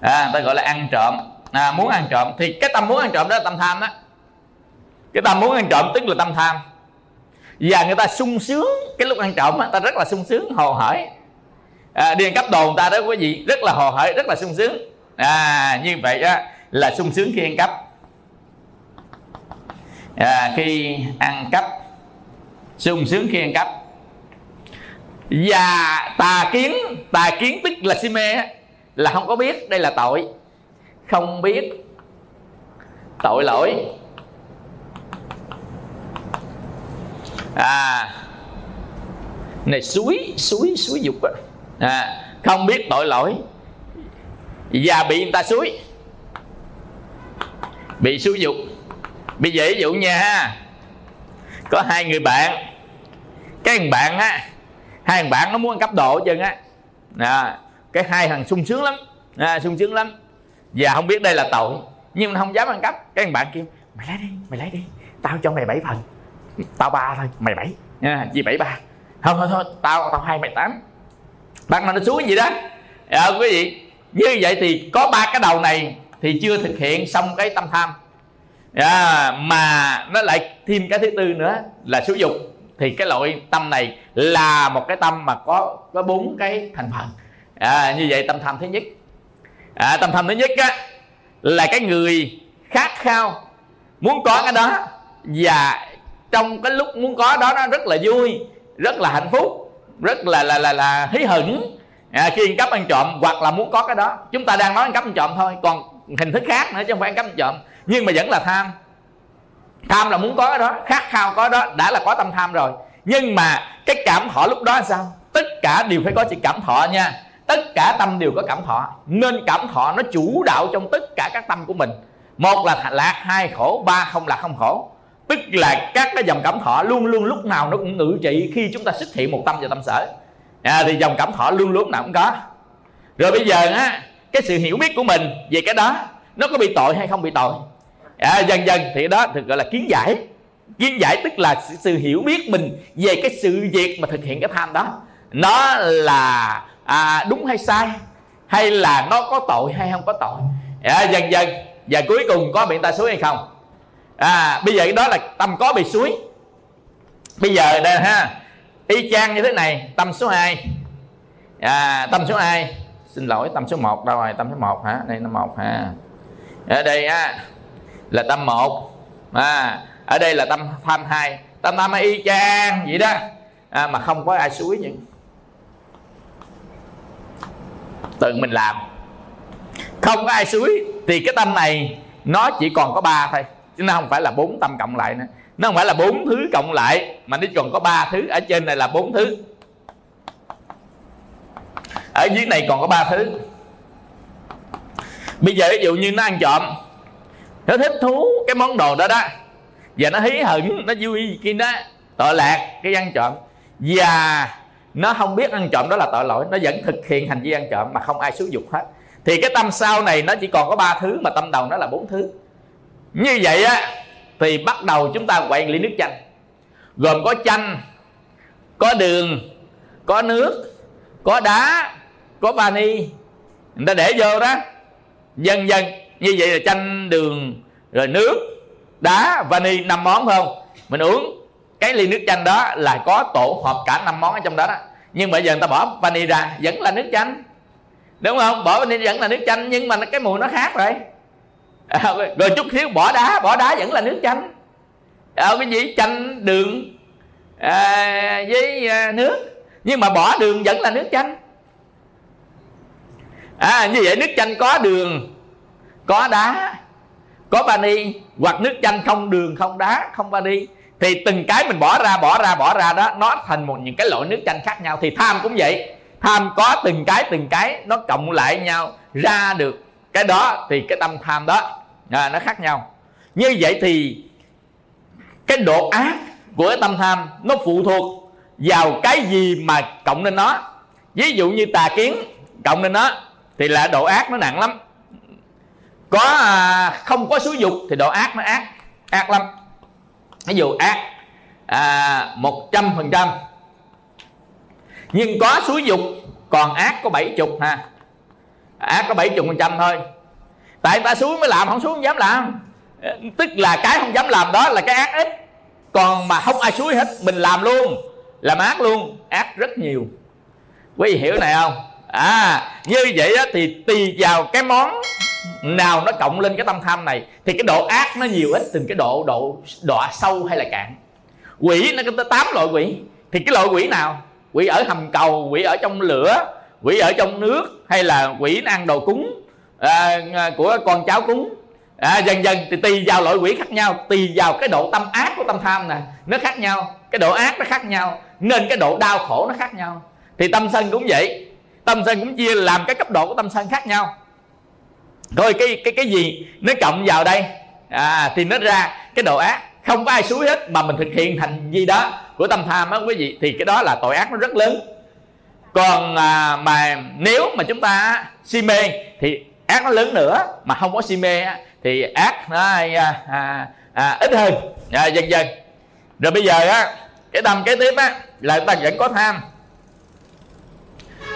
à, ta gọi là ăn trộm. À, muốn ăn trộm. Thì cái tâm muốn ăn trộm đó là tâm tham đó cái tâm muốn ăn trộm tức là tâm tham. Và người ta sung sướng. Cái lúc ăn trộm á ta rất là sung sướng hồ hởi. À, đi ăn cắp đồ người ta đó quý vị rất là hồ hởi rất là sung sướng. À, như vậy đó là sung sướng khi ăn cắp. À, khi ăn cắp. Sung sướng khi ăn cắp. Và tà kiến tà kiến tức là si mê là không có biết đây là tội. Không biết tội lỗi. À. Này suối suối suối dục á. À, không biết tội lỗi. Và bị người ta suối. Bị suối dục. Bây giờ ví dụ nha ha. Có hai người bạn. Cái thằng bạn á hai thằng bạn nó muốn ăn cắp đồ chân á. À, cái hai thằng sung sướng lắm. À, sung sướng lắm. Và không biết đây là tội nhưng mà không dám ăn cắp. Cái thằng bạn kêu mày lấy đi mày lấy đi. Tao cho mày bảy phần tao ba thôi mày bảy. Nha gì bảy ba? Không thôi thôi tao tao hai mày tám. Bạn nào nó xuống gì đó. À, quý vị như vậy thì có ba cái đầu này thì chưa thực hiện xong cái tâm tham. À, mà nó lại thêm cái thứ tư nữa là sử dục. Thì cái loại tâm này là một cái tâm mà có có bốn cái thành phần. À, như vậy tâm tham thứ nhất. À, tâm tham thứ nhất á, là cái người khát khao muốn có cái đó và trong cái lúc muốn có đó nó rất là vui rất là hạnh phúc rất là là là, là hí hửng. À, khi ăn cắp ăn trộm hoặc là muốn có cái đó. Chúng ta đang nói ăn cắp ăn trộm thôi còn hình thức khác nữa chứ không phải ăn cắp ăn trộm. Nhưng mà vẫn là tham. Tham là muốn có cái đó khát khao có đó đã là có tâm tham rồi. Nhưng mà cái cảm thọ lúc đó là sao? Tất cả đều phải có sự cảm thọ nha. Tất cả tâm đều có cảm thọ. Nên cảm thọ nó chủ đạo trong tất cả các tâm của mình. Một là lạc hai khổ ba không lạc không khổ tức là các cái dòng cảm thọ luôn luôn lúc nào nó cũng ngự trị khi chúng ta xuất hiện một tâm và tâm sở. À, thì dòng cảm thọ luôn luôn nào cũng có. Rồi bây giờ á cái sự hiểu biết của mình về cái đó nó có bị tội hay không bị tội? À, dần dần thì đó được gọi là kiến giải. Kiến giải tức là sự, sự hiểu biết mình về cái sự việc mà thực hiện cái tham đó. Nó là à, đúng hay sai hay là nó có tội hay không có tội? À, dần dần và cuối cùng có biện ta số hay không? À bây giờ cái đó là tâm có bị suối. Bây giờ đây ha y chang như thế này tâm số 2 à, tâm số 2 xin lỗi tâm số 1 đâu rồi tâm số 1 hả? Đây là 1 ha. Ở đây á là tâm 1 à, ở đây là tâm tham 2 tâm tham y chang vậy đó. À, mà không có ai suối những tự mình làm. Không có ai suối thì cái tâm này nó chỉ còn có ba thôi chứ nó không phải là bốn tâm cộng lại nữa. Nó không phải là bốn thứ cộng lại, mà nó còn có ba thứ. Ở trên này là bốn thứ. Ở dưới này còn có ba thứ. Bây giờ ví dụ như nó ăn trộm, nó thích thú cái món đồ đó đó, và nó hí hửng, nó vui khi nó tội lạc cái ăn trộm. Và nó không biết ăn trộm đó là tội lỗi, nó vẫn thực hiện hành vi ăn trộm mà không ai xúi dục hết. Thì cái tâm sau này nó chỉ còn có ba thứ mà tâm đầu nó là bốn thứ như vậy á thì bắt đầu chúng ta quậy ly nước chanh. Gồm có chanh có đường có nước có đá có vani. Người ta để vô đó. Dần dần như vậy là chanh đường rồi nước đá vani năm món không? Mình uống cái ly nước chanh đó là có tổ hợp cả năm món ở trong đó, đó. Nhưng bây giờ người ta bỏ vani ra vẫn là nước chanh. Đúng không? Bỏ vani vẫn là nước chanh nhưng mà cái mùi nó khác rồi à, rồi chút xíu bỏ đá bỏ đá vẫn là nước chanh. À, cái gì? Chanh đường à, với à, nước. Nhưng mà bỏ đường vẫn là nước chanh. À như vậy nước chanh có đường có đá có vani. Hoặc nước chanh không đường không đá không vani. Thì từng cái mình bỏ ra bỏ ra bỏ ra đó nó thành một những cái loại nước chanh khác nhau. Thì tham cũng vậy. Tham có từng cái từng cái nó cộng lại nhau. Ra được cái đó thì cái tâm tham đó à, nó khác nhau. Như vậy thì cái độ ác của cái tâm tham nó phụ thuộc vào cái gì mà cộng lên nó. Ví dụ như tà kiến cộng lên nó thì là độ ác nó nặng lắm. Có à, không có xúi dục thì độ ác nó ác ác lắm. Ví dụ ác à, một trăm phần trăm. Nhưng có xúi dục còn ác có bảy chục ha. Ác có bảy chục phần trăm thôi tại ta xuống mới làm không xuống không dám làm. Tức là cái không dám làm đó là cái ác ít còn mà không ai suối hết mình làm luôn làm ác luôn ác rất nhiều. Quý vị hiểu này không? À như vậy á, thì tùy vào cái món nào nó cộng lên cái tâm tham này thì cái độ ác nó nhiều ít từng cái độ độ đọa sâu hay là cạn. Quỷ nó có tới tám loại quỷ. Thì cái loại quỷ nào? Quỷ ở hầm cầu quỷ ở trong lửa quỷ ở trong nước hay là quỷ nó ăn đồ cúng? À, à, của con cháu cúng. À, dần dần thì tùy vào loại quỷ khác nhau tùy vào cái độ tâm ác của tâm tham nè nó khác nhau. Cái độ ác nó khác nhau nên cái độ đau khổ nó khác nhau. Thì tâm sân cũng vậy. Tâm sân cũng chia làm cái cấp độ của tâm sân khác nhau. Rồi cái cái cái gì nó cộng vào đây? À, thì nó ra cái độ ác. Không có ai suối hết mà mình thực hiện hành vi đó của tâm tham á quý vị thì cái đó là tội ác nó rất lớn. Còn à, mà nếu mà chúng ta si mê thì ác nó lớn nữa mà không có si mê thì ác nó à, à, à, à, ít hơn. À, dần dần. Rồi bây giờ á cái tâm kế tiếp á là ta vẫn có tham.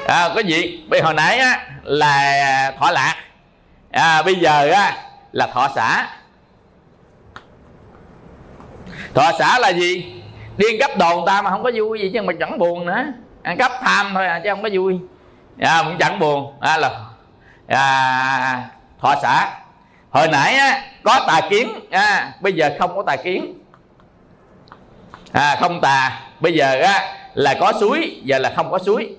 À, có gì bây hồi nãy á là thọ lạc. À, bây giờ á là thọ xã thọ xã là gì? Điên cấp đồ ta mà không có vui gì chứ mà chẳng buồn nữa. Ăn cắp tham thôi à chứ không có vui. À, cũng chẳng buồn. À, là à, thọ xã hồi nãy á, có tà kiến. À, bây giờ không có tà kiến. À, không tà. Bây giờ á là có suối giờ là không có suối.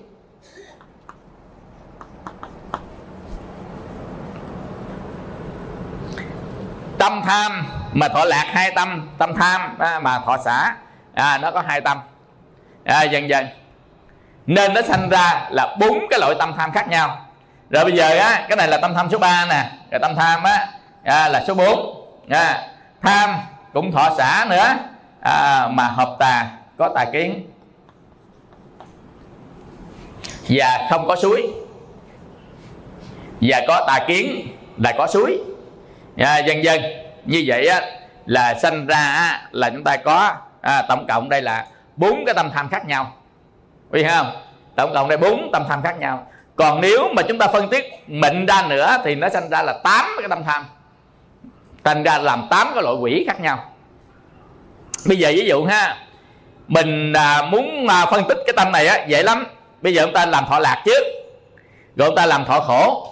Tâm tham mà thọ lạc hai tâm. Tâm tham à, mà thọ xả à, nó có hai tâm. À, dần dần. Nên nó sanh ra là bốn cái loại tâm tham khác nhau rồi bây giờ á cái này là tâm tham số 3 nè. Rồi tâm tham á à, là số 4 à, tham cũng thọ xả nữa. À, mà hợp tà có tà kiến. Và không có suối. Và có tà kiến là có suối. À, dần dần như vậy á, là sanh ra á, là chúng ta có à, tổng cộng đây là bốn cái tâm tham khác nhau. Biết không? Tổng cộng đây bốn tâm tham khác nhau còn nếu mà chúng ta phân tích mệnh ra nữa thì nó sanh ra là tám cái tâm tham. Thành ra làm tám cái loại quỷ khác nhau. Bây giờ ví dụ ha mình à, muốn à, phân tích cái tâm này á dễ lắm. Bây giờ chúng ta làm thọ lạc trước rồi chúng ta làm thọ khổ.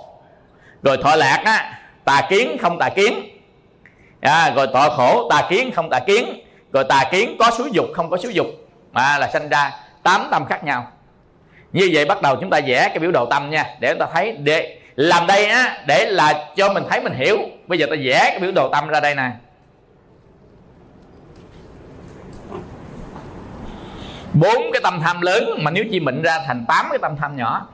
Rồi thọ lạc á tà kiến không tà kiến. À, rồi thọ khổ tà kiến không tà kiến. Rồi tà kiến có xúi dục không có xúi dục. Mà là sanh ra tám tâm khác nhau như vậy bắt đầu chúng ta vẽ cái biểu đồ tâm nha, để chúng ta thấy để, làm đây á, để là cho mình thấy mình hiểu. Bây giờ ta vẽ cái biểu đồ tâm ra đây nè. Bốn cái tâm tham lớn mà nếu chia mịn ra thành tám cái tâm tham nhỏ.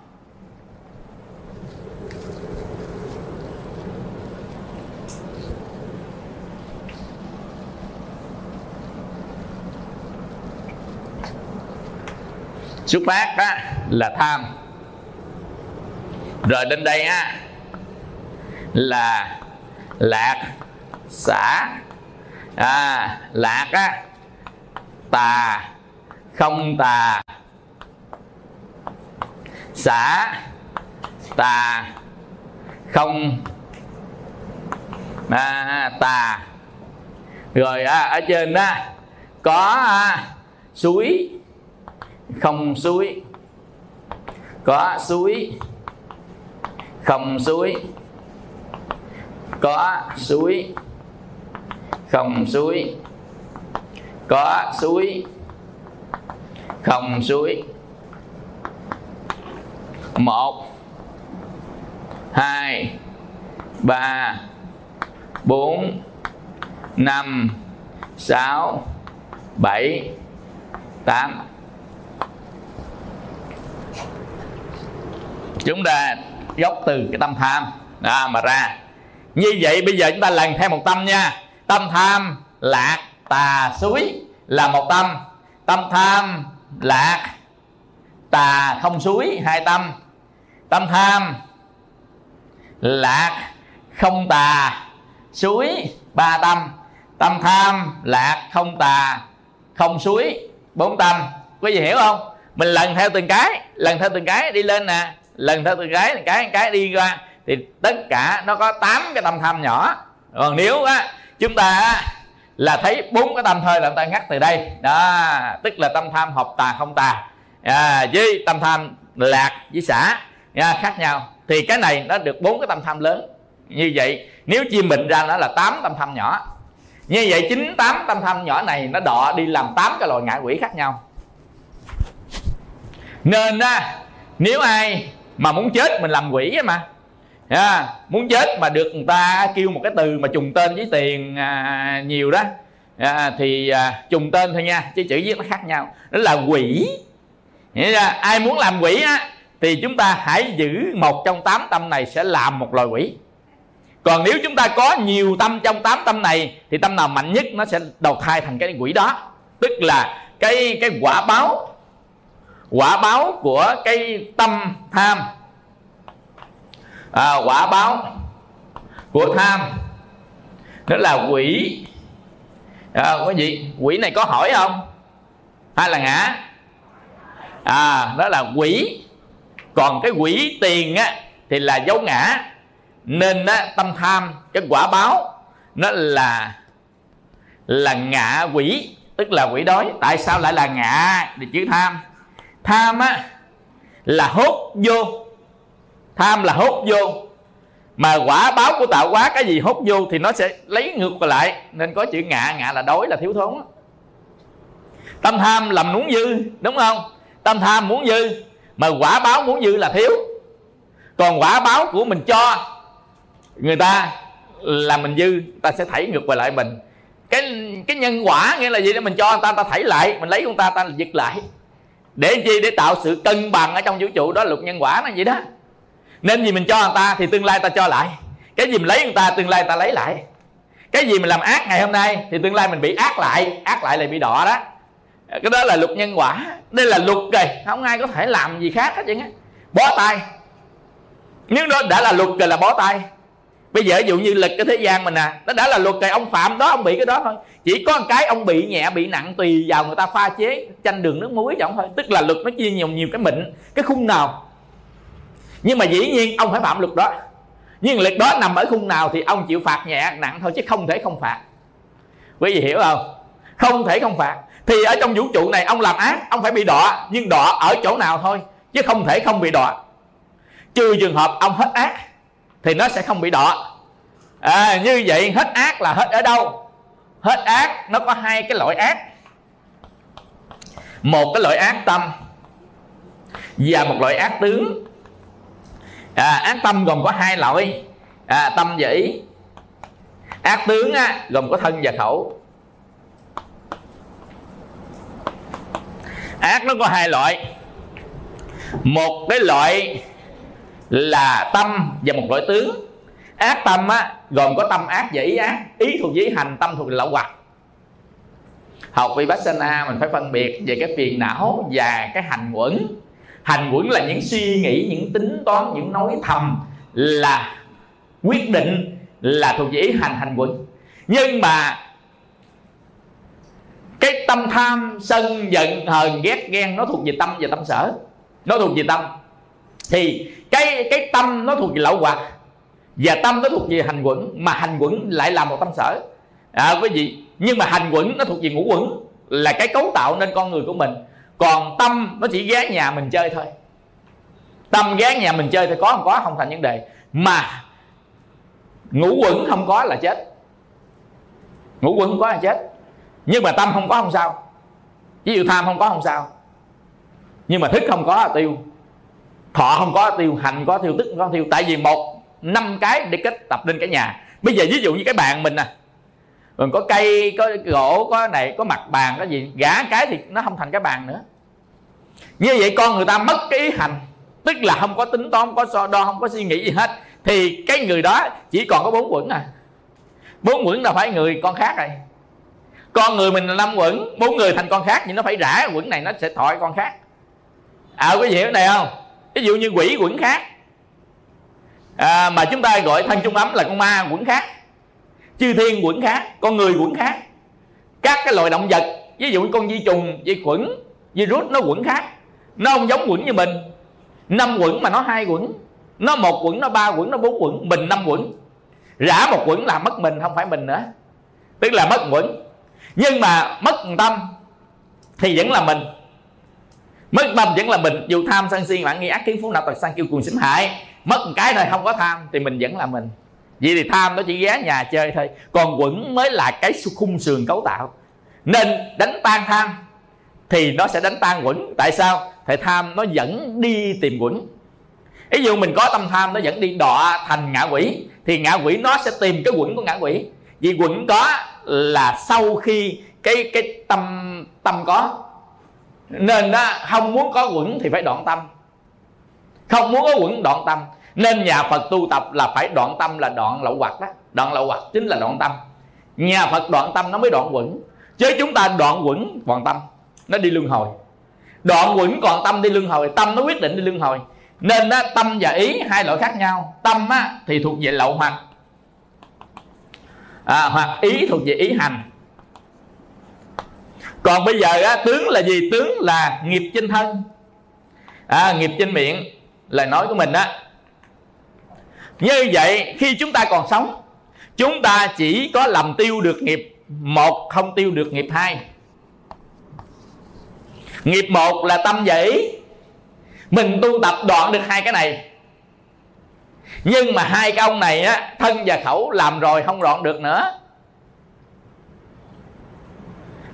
Xuất phát á, là tham. Rồi đến đây á là lạc xã à, lạc á tà không tà. Xã tà không. À, tà. Rồi à, ở trên đó có à, suối không suối. Có suối. Không suối. Có suối. Không suối. Có suối. Không suối. Một. Hai. Ba. Bốn. Năm. Sáu. Bảy. Tám. Chúng ta gốc từ cái tâm tham. À, mà ra. Như vậy bây giờ chúng ta lần theo một tâm nha. Tâm tham lạc tà suối là một tâm. Tâm tham lạc tà không suối hai tâm. Tâm tham lạc không tà suối ba tâm. Tâm tham lạc không tà không suối bốn tâm. Có gì hiểu không? Mình lần theo từng cái lần theo từng cái đi lên nè lần theo từng cái cái cái đi qua thì tất cả nó có 8 cái tâm tham nhỏ. Còn nếu á chúng ta là thấy bốn cái tâm thôi là ta ngắt từ đây. Đó tức là tâm tham hợp tà không tà. À, với tâm tham lạc với xả à, khác nhau. Thì cái này nó được bốn cái tâm tham lớn. Như vậy nếu chia mình ra nó là 8 tâm tham nhỏ. Như vậy chín tám tâm tham nhỏ này nó đọ đi làm tám cái loại ngạ quỷ khác nhau. Nên á nếu ai mà muốn chết mình làm quỷ mà. À, muốn chết mà được người ta kêu một cái từ mà trùng tên với tiền à, nhiều đó. À, thì à, trùng tên thôi nha chứ chữ viết nó khác nhau. Đó là quỷ. Nghĩa là ai muốn làm quỷ á thì chúng ta hãy giữ một trong tám tâm này sẽ làm một loài quỷ. Còn nếu chúng ta có nhiều tâm trong tám tâm này thì tâm nào mạnh nhất nó sẽ đầu thai thành cái quỷ đó. Tức là cái cái quả báo quả báo của cái tâm tham. À, quả báo của tham đó là quỷ. À, quý gì? Quỷ này có hỏi không? Hay là ngã? À đó là quỷ. Còn cái quỷ tiền á thì là dấu ngã. Nên á, tâm tham cái quả báo nó là là ngạ quỷ tức là quỷ đói. Tại sao lại là ngạ? Thì chữ tham tham á, là hốt vô. Tham là hốt vô. Mà quả báo của tạo hóa, cái gì hốt vô thì nó sẽ lấy ngược lại. Nên có chữ ngạ ngạ là đói, là thiếu thốn tâm tham làm muốn dư, đúng không? Tâm tham muốn dư, mà quả báo muốn dư là thiếu. Còn quả báo của mình cho người ta là mình dư ta sẽ thảy ngược về lại mình. Cái cái nhân quả nghĩa là gì? Đó mình cho người ta ta thảy lại, mình lấy người ta ta giật lại để chi để tạo sự cân bằng ở trong vũ trụ. Đó luật nhân quả nó vậy đó. Nên gì mình cho người ta thì tương lai ta cho lại. Cái gì mình lấy người ta, tương lai ta lấy lại. Cái gì mình làm ác ngày hôm nay thì tương lai mình bị ác lại. Ác lại là bị đỏ đó. Cái đó là luật nhân quả. Đây là luật rồi. Không ai có thể làm gì khác hết chứ bó tay. Nếu nó đã là luật rồi là bó tay bây giờ ví dụ như lực cái thế gian mình à nó đã là luật rồi, ông phạm đó, ông bị cái đó thôi. Chỉ có một cái, ông bị nhẹ, bị nặng, tùy vào người ta pha chế, chanh đường nước muối vậy thôi. Tức là luật nó chia nhiều nhiều cái mịn, cái khung nào. Nhưng mà dĩ nhiên, ông phải phạm luật đó. Nhưng luật đó nằm ở khung nào thì ông chịu phạt nhẹ, nặng thôi, chứ không thể không phạt. Quý vị hiểu không? Không thể không phạt. Thì ở trong vũ trụ này, ông làm ác, ông phải bị đọa, nhưng đọa ở chỗ nào thôi, chứ không thể không bị đọa. Trừ trường hợp ông hết ác thì nó sẽ không bị đọ à, như vậy hết ác là hết ở đâu? Hết ác nó có hai cái loại ác. Một cái loại ác tâm và một loại ác tướng. À, ác tâm gồm có hai loại. À, tâm và ý. Ác tướng á, gồm có thân và khẩu. Ác nó có hai loại. Một cái loại là tâm và một loại tướng. Ác tâm á, gồm có tâm ác và ý ác. Ý thuộc với hành tâm thuộc lậu hoặc học vipassana mình phải phân biệt về cái phiền não và cái hành quẩn. Hành quẩn là những suy nghĩ những tính toán những nói thầm là quyết định là thuộc về ý hành hành quẩn. Nhưng mà cái tâm tham sân giận hờn ghét ghen nó thuộc về tâm và tâm sở. Nó thuộc về tâm thì cái cái tâm nó thuộc về lậu hoặc và tâm nó thuộc về hành quẩn mà hành quẩn lại là một tâm sở. À, quý vị nhưng mà hành quẩn nó thuộc về ngũ quẩn là cái cấu tạo nên con người của mình. Còn tâm nó chỉ ghé nhà mình chơi thôi. Tâm ghé nhà mình chơi thì có không có không thành vấn đề. Mà ngũ quẩn không có là chết. Ngũ quẩn không có là chết. Nhưng mà tâm không có không sao. Ví dụ tham không có không sao. Nhưng mà thức không có là tiêu thọ không có tiêu hành có tiêu tức không có tiêu tại vì một năm cái để kết tập lên cái nhà. Bây giờ ví dụ như cái bàn mình nè. À, mình có cây có gỗ có này có mặt bàn có gì. Gã cái thì nó không thành cái bàn nữa. Như vậy con người ta mất cái ý hành. Tức là không có tính toán không có so đo không có suy nghĩ gì hết. Thì cái người đó chỉ còn có bốn quẩn à. Bốn quẩn là phải người con khác rồi. Con người mình là năm quẩn bốn người thành con khác nhưng nó phải rã quẩn này nó sẽ thọ con khác. À có gì hiểu này không? Ví dụ như quỷ quẩn khác. À, mà chúng ta gọi thân trung ấm là con ma quẩn khác chư thiên quẩn khác con người quẩn khác. Các cái loài động vật ví dụ con vi trùng vi khuẩn virus nó quẩn khác. Nó không giống quẩn như mình. Năm quẩn mà nó hai quẩn nó một quẩn nó ba quẩn nó bốn quẩn mình năm quẩn. Rã một quẩn là mất mình không phải mình nữa. Tức là mất quẩn. Nhưng mà mất tâm thì vẫn là mình mất tâm vẫn là mình. Dù tham sân si mạng nghi ác kiến phú nạp tật sang kêu cuồng xỉm hại mất một cái này không có tham thì mình vẫn là mình. Vì thì tham nó chỉ ghé nhà chơi thôi. Còn quẩn mới là cái khung sườn cấu tạo. Nên đánh tan tham thì nó sẽ đánh tan quẩn. Tại sao? Thì tham nó vẫn đi tìm quẩn. Ví dụ mình có tâm tham nó vẫn đi đọa thành ngã quỷ, thì ngã quỷ nó sẽ tìm cái quẩn của ngã quỷ. Vì quẩn có là sau khi cái cái tâm tâm có nên đó không muốn có quẩn thì phải đoạn tâm. Không muốn có quẩn đoạn tâm. Nên nhà phật tu tập là phải đoạn tâm là đoạn lậu hoặc đó. Đoạn lậu hoặc chính là đoạn tâm. Nhà phật đoạn tâm nó mới đoạn quẩn. Chứ chúng ta đoạn quẩn còn tâm. Nó đi luân hồi. Đoạn quẩn còn tâm đi luân hồi. Tâm nó quyết định đi luân hồi. Nên đó, tâm và ý hai loại khác nhau. Tâm á, thì thuộc về lậu hoặc. À, hoặc ý thuộc về ý hành còn bây giờ á, tướng là gì? Tướng là nghiệp trên thân. À, nghiệp trên miệng lời nói của mình á. Như vậy khi chúng ta còn sống chúng ta chỉ có làm tiêu được nghiệp một không tiêu được nghiệp hai. Nghiệp một là tâm dĩ mình tu tập đoạn được hai cái này. Nhưng mà hai cái ông này á thân và khẩu làm rồi không đoạn được nữa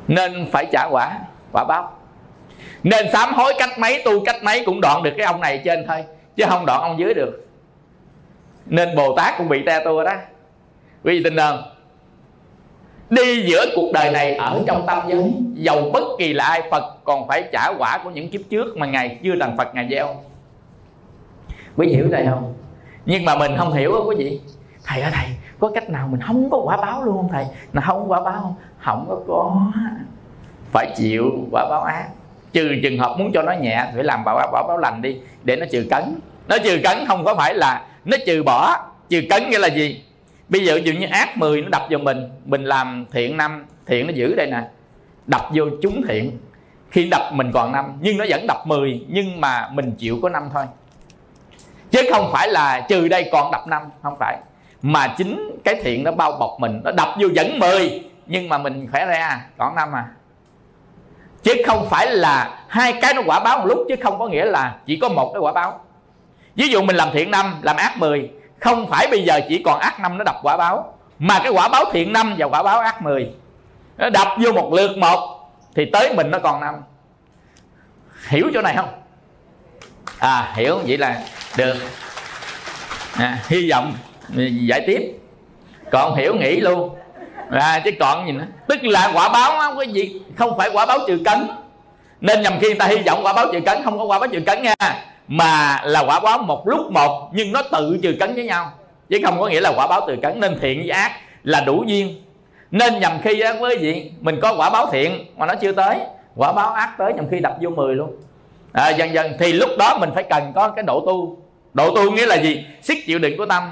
nên phải trả quả quả báo. Nên sám hối cách mấy, tu cách mấy cũng đoạn được cái ông này trên thôi, chứ không đoạn ông dưới được. Nên bồ tát cũng bị te tua đó. Quý vị tin không? Đi giữa cuộc đời này ở trong tâm giới, dầu bất kỳ là ai, phật còn phải trả quả của những kiếp trước mà ngài chưa thành phật, ngài gieo. Quý vị hiểu đây không? Nhưng mà mình không hiểu đó quý vị thầy ơi thầy có cách nào mình không có quả báo luôn không thầy? Là không có quả báo không? Không có có. Phải chịu quả báo ác. Trừ trường hợp muốn cho nó nhẹ phải làm quả, quả báo lành đi để nó trừ cấn. Nó trừ cấn không có phải là nó trừ bỏ. Trừ cấn nghĩa là gì? Bây giờ dụ như ác 10 nó đập vào mình mình làm thiện năm thiện nó giữ đây nè. Đập vô chúng thiện. Khi đập mình còn năm nhưng nó vẫn đập 10 nhưng mà mình chịu có năm thôi. Chứ không phải là trừ đây còn đập năm không phải mà chính cái thiện nó bao bọc mình nó đập vô vẫn 10 nhưng mà mình khỏe ra còn năm à. Chứ không phải là hai cái nó quả báo một lúc chứ không có nghĩa là chỉ có một cái quả báo. Ví dụ mình làm thiện năm làm ác 10 không phải bây giờ chỉ còn ác năm nó đập quả báo mà cái quả báo thiện năm và quả báo ác 10 nó đập vô một lượt một thì tới mình nó còn năm. Hiểu chỗ này không? À hiểu vậy là được. À, hy vọng giải tiếp. Còn hiểu nghĩ luôn. À, chứ còn gì nữa. Tức là quả báo không có gì không phải quả báo trừ cấn. Nên nhầm khi người ta hy vọng quả báo trừ cấn không có quả báo trừ cấn nha. Mà là quả báo một lúc một nhưng nó tự trừ cấn với nhau. Chứ không có nghĩa là quả báo trừ cấn nên thiện với ác là đủ duyên. Nên nhầm khi á với gì mình có quả báo thiện mà nó chưa tới. Quả báo ác tới nhầm khi đập vô 10 luôn. À, dần dần thì lúc đó mình phải cần có cái độ tu. Độ tu nghĩa là gì? Sức chịu đựng của tâm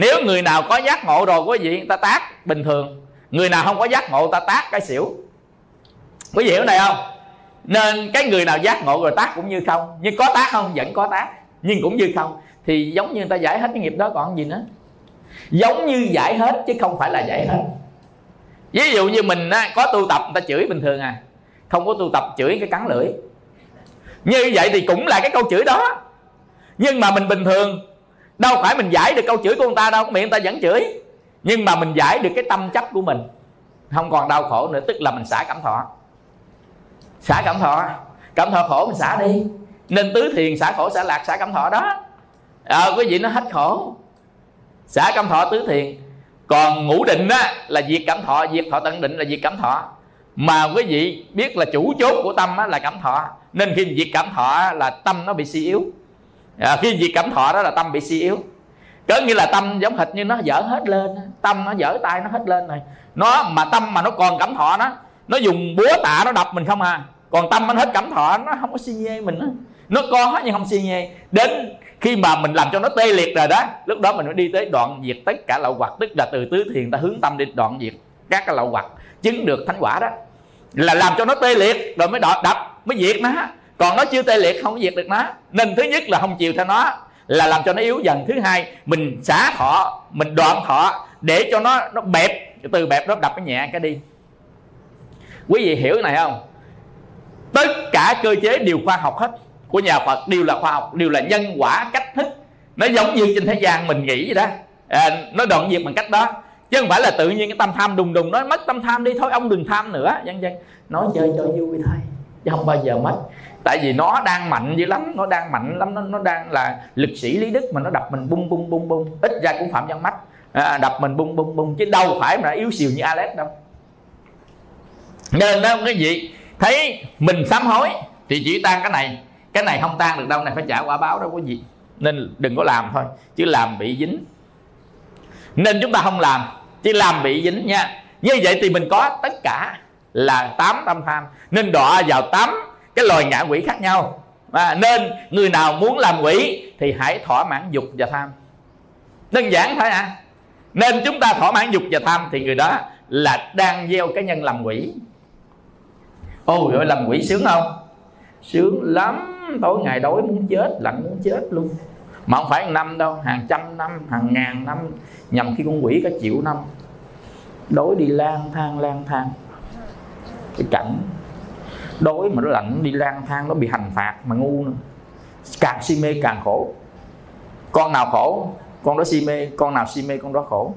nếu người nào có giác ngộ rồi quý vị ta tác bình thường. Người nào không có giác ngộ ta tác cái xỉu. Quý vị hiểu này không? Nên cái người nào giác ngộ rồi tác cũng như không. Nhưng có tác không? Vẫn có tác nhưng cũng như không. Thì giống như người ta giải hết cái nghiệp đó còn gì nữa? Giống như giải hết chứ không phải là giải hết. Ví dụ như mình á, có tu tập người ta chửi bình thường à. Không có tu tập chửi cái cắn lưỡi. Như vậy thì cũng là cái câu chửi đó. Nhưng mà mình bình thường đâu phải mình giải được câu chửi của người ta đâu miệng người ta vẫn chửi. Nhưng mà mình giải được cái tâm chấp của mình. Không còn đau khổ nữa tức là mình xả cảm thọ. Xả cảm thọ. Cảm thọ khổ mình xả đi. Nên tứ thiền xả khổ xả lạc xả cảm thọ đó. À, quý vị nó hết khổ. Xả cảm thọ tứ thiền. Còn ngũ định á là diệt cảm thọ diệt thọ tận định là diệt cảm thọ. Mà quý vị biết là chủ chốt của tâm á, là cảm thọ. Nên khi diệt cảm thọ là tâm nó bị suy yếu à, khi diệt cảm thọ đó là tâm bị suy yếu. Có nghĩa là tâm giống hệt như nó dở hết lên tâm nó dở tay nó hết lên rồi nó mà tâm mà nó còn cảm thọ nó nó dùng búa tạ nó đập mình không à. Còn tâm nó hết cảm thọ nó không có suy nhê mình đó. nó có nhưng không suy nhê. Đến khi mà mình làm cho nó tê liệt rồi đó lúc đó mình mới đi tới đoạn diệt tất cả lậu hoặc. Tức là từ tứ thiền ta hướng tâm đi đoạn diệt các cái lậu hoặc chứng được thánh quả đó. Là làm cho nó tê liệt rồi mới đọt đập mới diệt nó còn nó chưa tê liệt không có diệt được nó. Nên thứ nhất là không chiều theo nó là làm cho nó yếu dần. Thứ hai mình xả thọ mình đoạn thọ để cho nó nó bẹp. Từ bẹp nó đập cái nhẹ cái đi. Quý vị hiểu cái này không? Tất cả cơ chế đều khoa học hết của nhà phật đều là khoa học đều là nhân quả cách thức. Nó giống như trên thế gian mình nghĩ vậy đó. À, nó đoạn diệt bằng cách đó. Chứ không phải là tự nhiên cái tâm tham đùng đùng nói mất tâm tham đi thôi ông đừng tham nữa vân vân. Nói chơi cho vui thôi chứ không bao giờ mất tại vì nó đang mạnh dữ lắm nó đang mạnh lắm nó, nó đang là lực sĩ lý đức mà nó đập mình bung bung bung bung. Ít ra cũng phạm văn mắt à, đập mình bung bung bung chứ đâu phải mà yếu xìu như Alex đâu. Nên đó cái gì? Thấy mình sám hối thì chỉ tan cái này. Cái này không tan được đâu này phải trả quả báo đâu có gì nên đừng có làm thôi chứ làm bị dính. Nên chúng ta không làm chứ làm bị dính nha. Như vậy thì mình có tất cả là tám tâm tham. Nên đọa vào tám cái loài ngạ quỷ khác nhau. Và nên người nào muốn làm quỷ thì hãy thỏa mãn dục và tham. Đơn giản thôi à. Nên chúng ta thỏa mãn dục và tham thì người đó là đang gieo cái nhân làm quỷ. Ôi ơi, làm quỷ sướng không? Sướng lắm. Tối ngày đói muốn chết, lạnh muốn chết luôn. Mà không phải năm đâu, hàng trăm năm, hàng ngàn năm, nhằm khi con quỷ cả triệu năm. Đói đi lang thang lang thang. Cái cảnh đói mà nó lạnh đi lang thang nó bị hành phạt mà ngu nữa. Càng si mê càng khổ. Con nào khổ con đó si mê con nào si mê con đó khổ.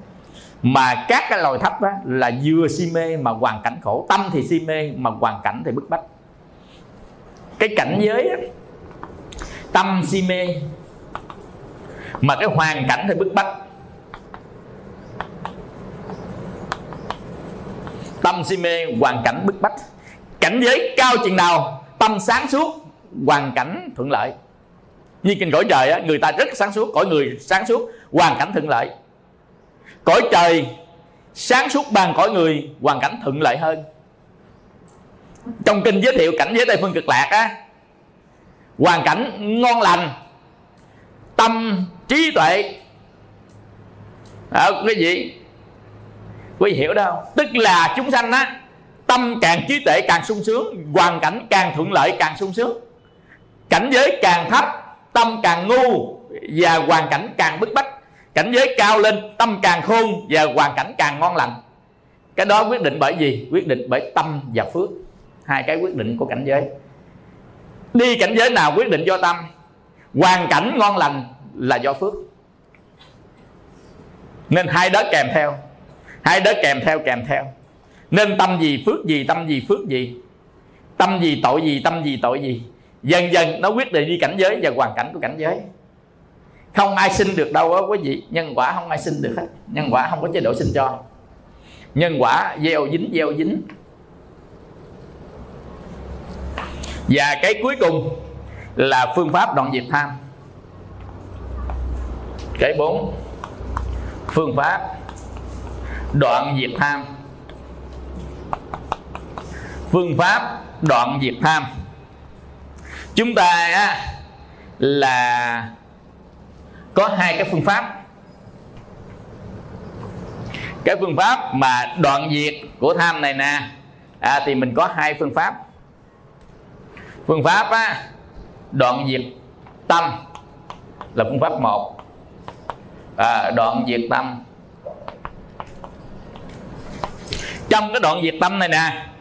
Mà các cái loài thấp á, là vừa si mê mà hoàn cảnh khổ. Tâm thì si mê mà hoàn cảnh thì bức bách. Cái cảnh giới á, tâm si mê mà cái hoàn cảnh thì bức bách. Tâm si mê hoàn cảnh bức bách cảnh giới cao chừng nào tâm sáng suốt hoàn cảnh thuận lợi. Như kinh cõi trời á, người ta rất sáng suốt cõi người sáng suốt hoàn cảnh thuận lợi. Cõi trời sáng suốt bằng cõi người hoàn cảnh thuận lợi hơn. Trong kinh giới thiệu cảnh giới tây phương cực lạc á hoàn cảnh ngon lành tâm trí tuệ. À, cái gì quý vị hiểu đâu tức là chúng sanh á tâm càng trí tuệ càng sung sướng, hoàn cảnh càng thuận lợi càng sung sướng. Cảnh giới càng thấp, tâm càng ngu và hoàn cảnh càng bức bách. Cảnh giới cao lên, tâm càng khôn và hoàn cảnh càng ngon lành. Cái đó quyết định bởi gì? Quyết định bởi tâm và phước. Hai cái quyết định của cảnh giới. Đi cảnh giới nào quyết định do tâm. Hoàn cảnh ngon lành là do phước. Nên hai đó kèm theo. Hai đó kèm theo kèm theo nên tâm gì, phước gì, tâm gì, phước gì? Tâm gì, tội gì, tâm gì, tội gì? Dần dần nó quyết định đi cảnh giới và hoàn cảnh của cảnh giới. Không ai sinh được đâu á, quý vị. Nhân quả không ai sinh được hết. Nhân quả không có chế độ sinh cho. Nhân quả gieo dính gieo dính. Và cái cuối cùng là phương pháp đoạn diệt tham. Cái bốn phương pháp đoạn diệt tham phương pháp đoạn diệt tham. Chúng ta á, là có hai cái phương pháp. Cái phương pháp mà đoạn diệt của tham này nè à, thì mình có hai phương pháp. Phương pháp á, đoạn diệt tâm là phương pháp một. À, đoạn diệt tâm. Trong cái đoạn diệt tâm này nè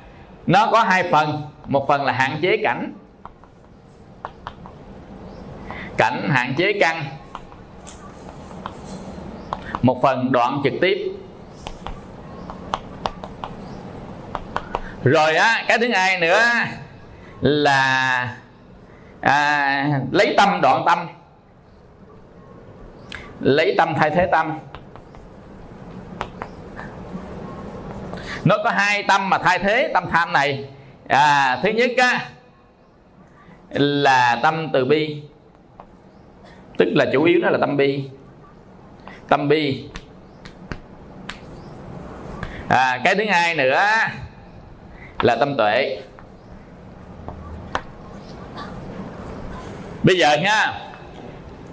nó có hai phần. Một phần là hạn chế cảnh. Cảnh hạn chế căn. Một phần đoạn trực tiếp. Rồi á cái thứ hai nữa là à, lấy tâm đoạn tâm. Lấy tâm thay thế tâm. Nó có hai tâm mà thay thế tâm tham này. À, thứ nhất á, là tâm từ bi. Tức là chủ yếu đó là tâm bi. Tâm bi. À, cái thứ hai nữa là tâm tuệ. Bây giờ nha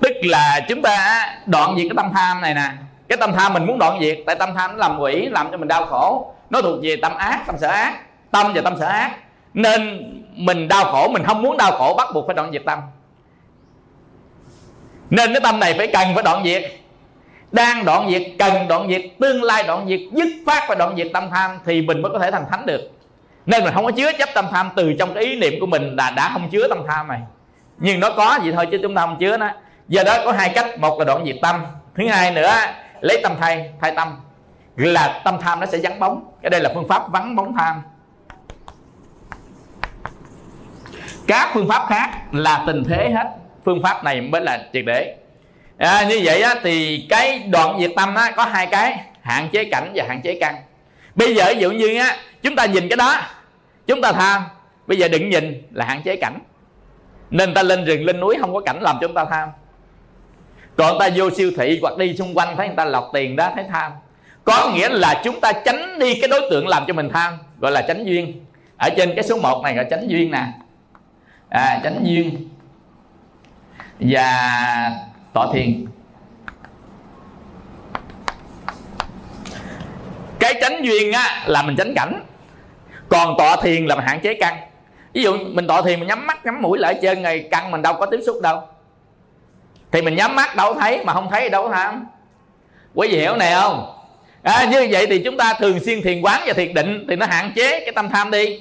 tức là chúng ta đoạn diệt cái tâm tham này nè. Cái tâm tham mình muốn đoạn diệt tại tâm tham nó làm quỷ làm cho mình đau khổ nó thuộc về tâm ác, tâm sở ác, tâm và tâm sở ác. Nên mình đau khổ, mình không muốn đau khổ, bắt buộc phải đoạn diệt tâm. Nên cái tâm này phải cần phải đoạn diệt. Đang đoạn diệt, cần đoạn diệt, tương lai đoạn diệt, dứt phát và đoạn diệt tâm tham thì mình mới có thể thành thánh được. Nên mình không có chứa chấp tâm tham từ trong cái ý niệm của mình là đã không chứa tâm tham này. Nhưng nó có vậy thôi chứ chúng ta không chứa nó. Do đó có hai cách, một là đoạn diệt tâm, thứ hai nữa, lấy tâm thay thay tâm là tâm tham nó sẽ vắng bóng. Cái đây là phương pháp vắng bóng tham. Các phương pháp khác là tình thế hết. Phương pháp này mới là triệt để. À, như vậy á, thì cái đoạn diệt tâm á, có hai cái hạn chế cảnh và hạn chế căn. Bây giờ ví dụ như á, chúng ta nhìn cái đó chúng ta tham bây giờ đừng nhìn là hạn chế cảnh. Nên ta lên rừng lên núi không có cảnh làm cho chúng ta tham. Còn ta vô siêu thị hoặc đi xung quanh thấy người ta lọt tiền đó thấy tham có nghĩa là chúng ta tránh đi cái đối tượng làm cho mình tham gọi là tránh duyên. Ở trên cái số 1 này gọi tránh duyên nè. À, tránh duyên. Và tọa thiền. Cái tránh duyên á là mình tránh cảnh. Còn tọa thiền là mình hạn chế căn ví dụ mình tọa thiền mình nhắm mắt nhắm mũi lại trên ngày căng mình đâu có tiếp xúc đâu. Thì mình nhắm mắt đâu thấy mà không thấy đâu có tham. Quý vị hiểu này không? À, như vậy thì chúng ta thường xuyên thiền quán và thiền định thì nó hạn chế cái tâm tham đi.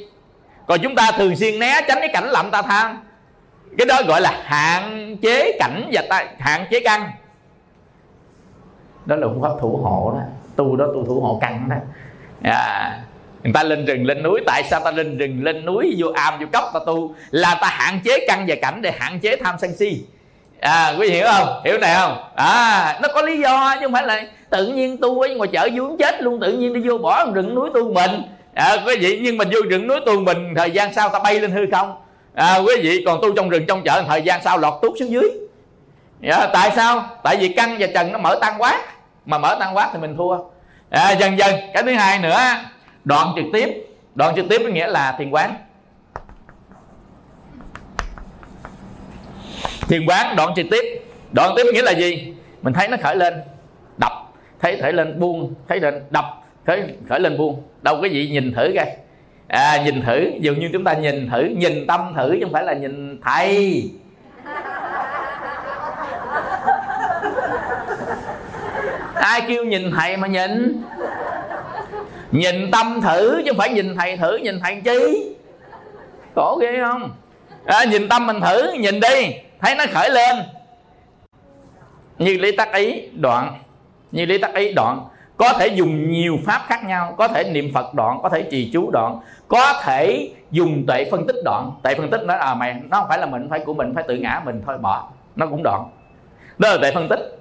Còn chúng ta thường xuyên né tránh cái cảnh làm ta tham. Cái đó gọi là hạn chế cảnh và ta hạn chế căn. Đó là phương pháp thủ hộ đó. Tu đó tu thủ hộ căn đó. À, người ta lên rừng lên núi. Tại sao ta lên rừng lên núi vô am vô cốc ta tu? Là ta hạn chế căn và cảnh để hạn chế tham sân si à quý vị hiểu không? Hiểu này không? À nó có lý do chứ không phải là tự nhiên tu ở ngoài chợ vướng chết luôn tự nhiên đi vô bỏ rừng núi tu mình. À, quý vị nhưng mình vô rừng núi tu mình thời gian sau ta bay lên hư không? À, quý vị còn tu trong rừng trong chợ thời gian sau lọt tuốt xuống dưới. À, tại sao? Tại vì căn và trần nó mở tăng quá. Mà mở tăng quá thì mình thua. À, dần dần cái thứ hai nữa đoạn trực tiếp. Đoạn trực tiếp có nghĩa là thiền quán. Thiền quán đoạn trực tiếp đoạn tiếp nghĩa là gì? Mình thấy nó khởi lên đập. Thấy khởi lên buông thấy lên đập. Khởi khởi lên buông. Đâu cái gì nhìn thử coi. À, nhìn thử. Dường như chúng ta nhìn thử nhìn tâm thử chứ không phải là nhìn thầy. Ai kêu nhìn thầy mà nhìn? Nhìn tâm thử chứ không phải nhìn thầy thử nhìn thầy chi? Khổ ghê không? À, nhìn tâm mình thử nhìn đi thấy nó khởi lên. Như lý tắc ý, đoạn. Như lý tắc ý, đoạn. Có thể dùng nhiều pháp khác nhau. Có thể niệm phật đoạn, có thể trì chú đoạn. Có thể dùng tuệ phân tích đoạn. Tuệ phân tích nói à mày, nó không phải là mình, phải của mình, phải tự ngã mình, thôi bỏ. Nó cũng đoạn. Đó là tuệ phân tích.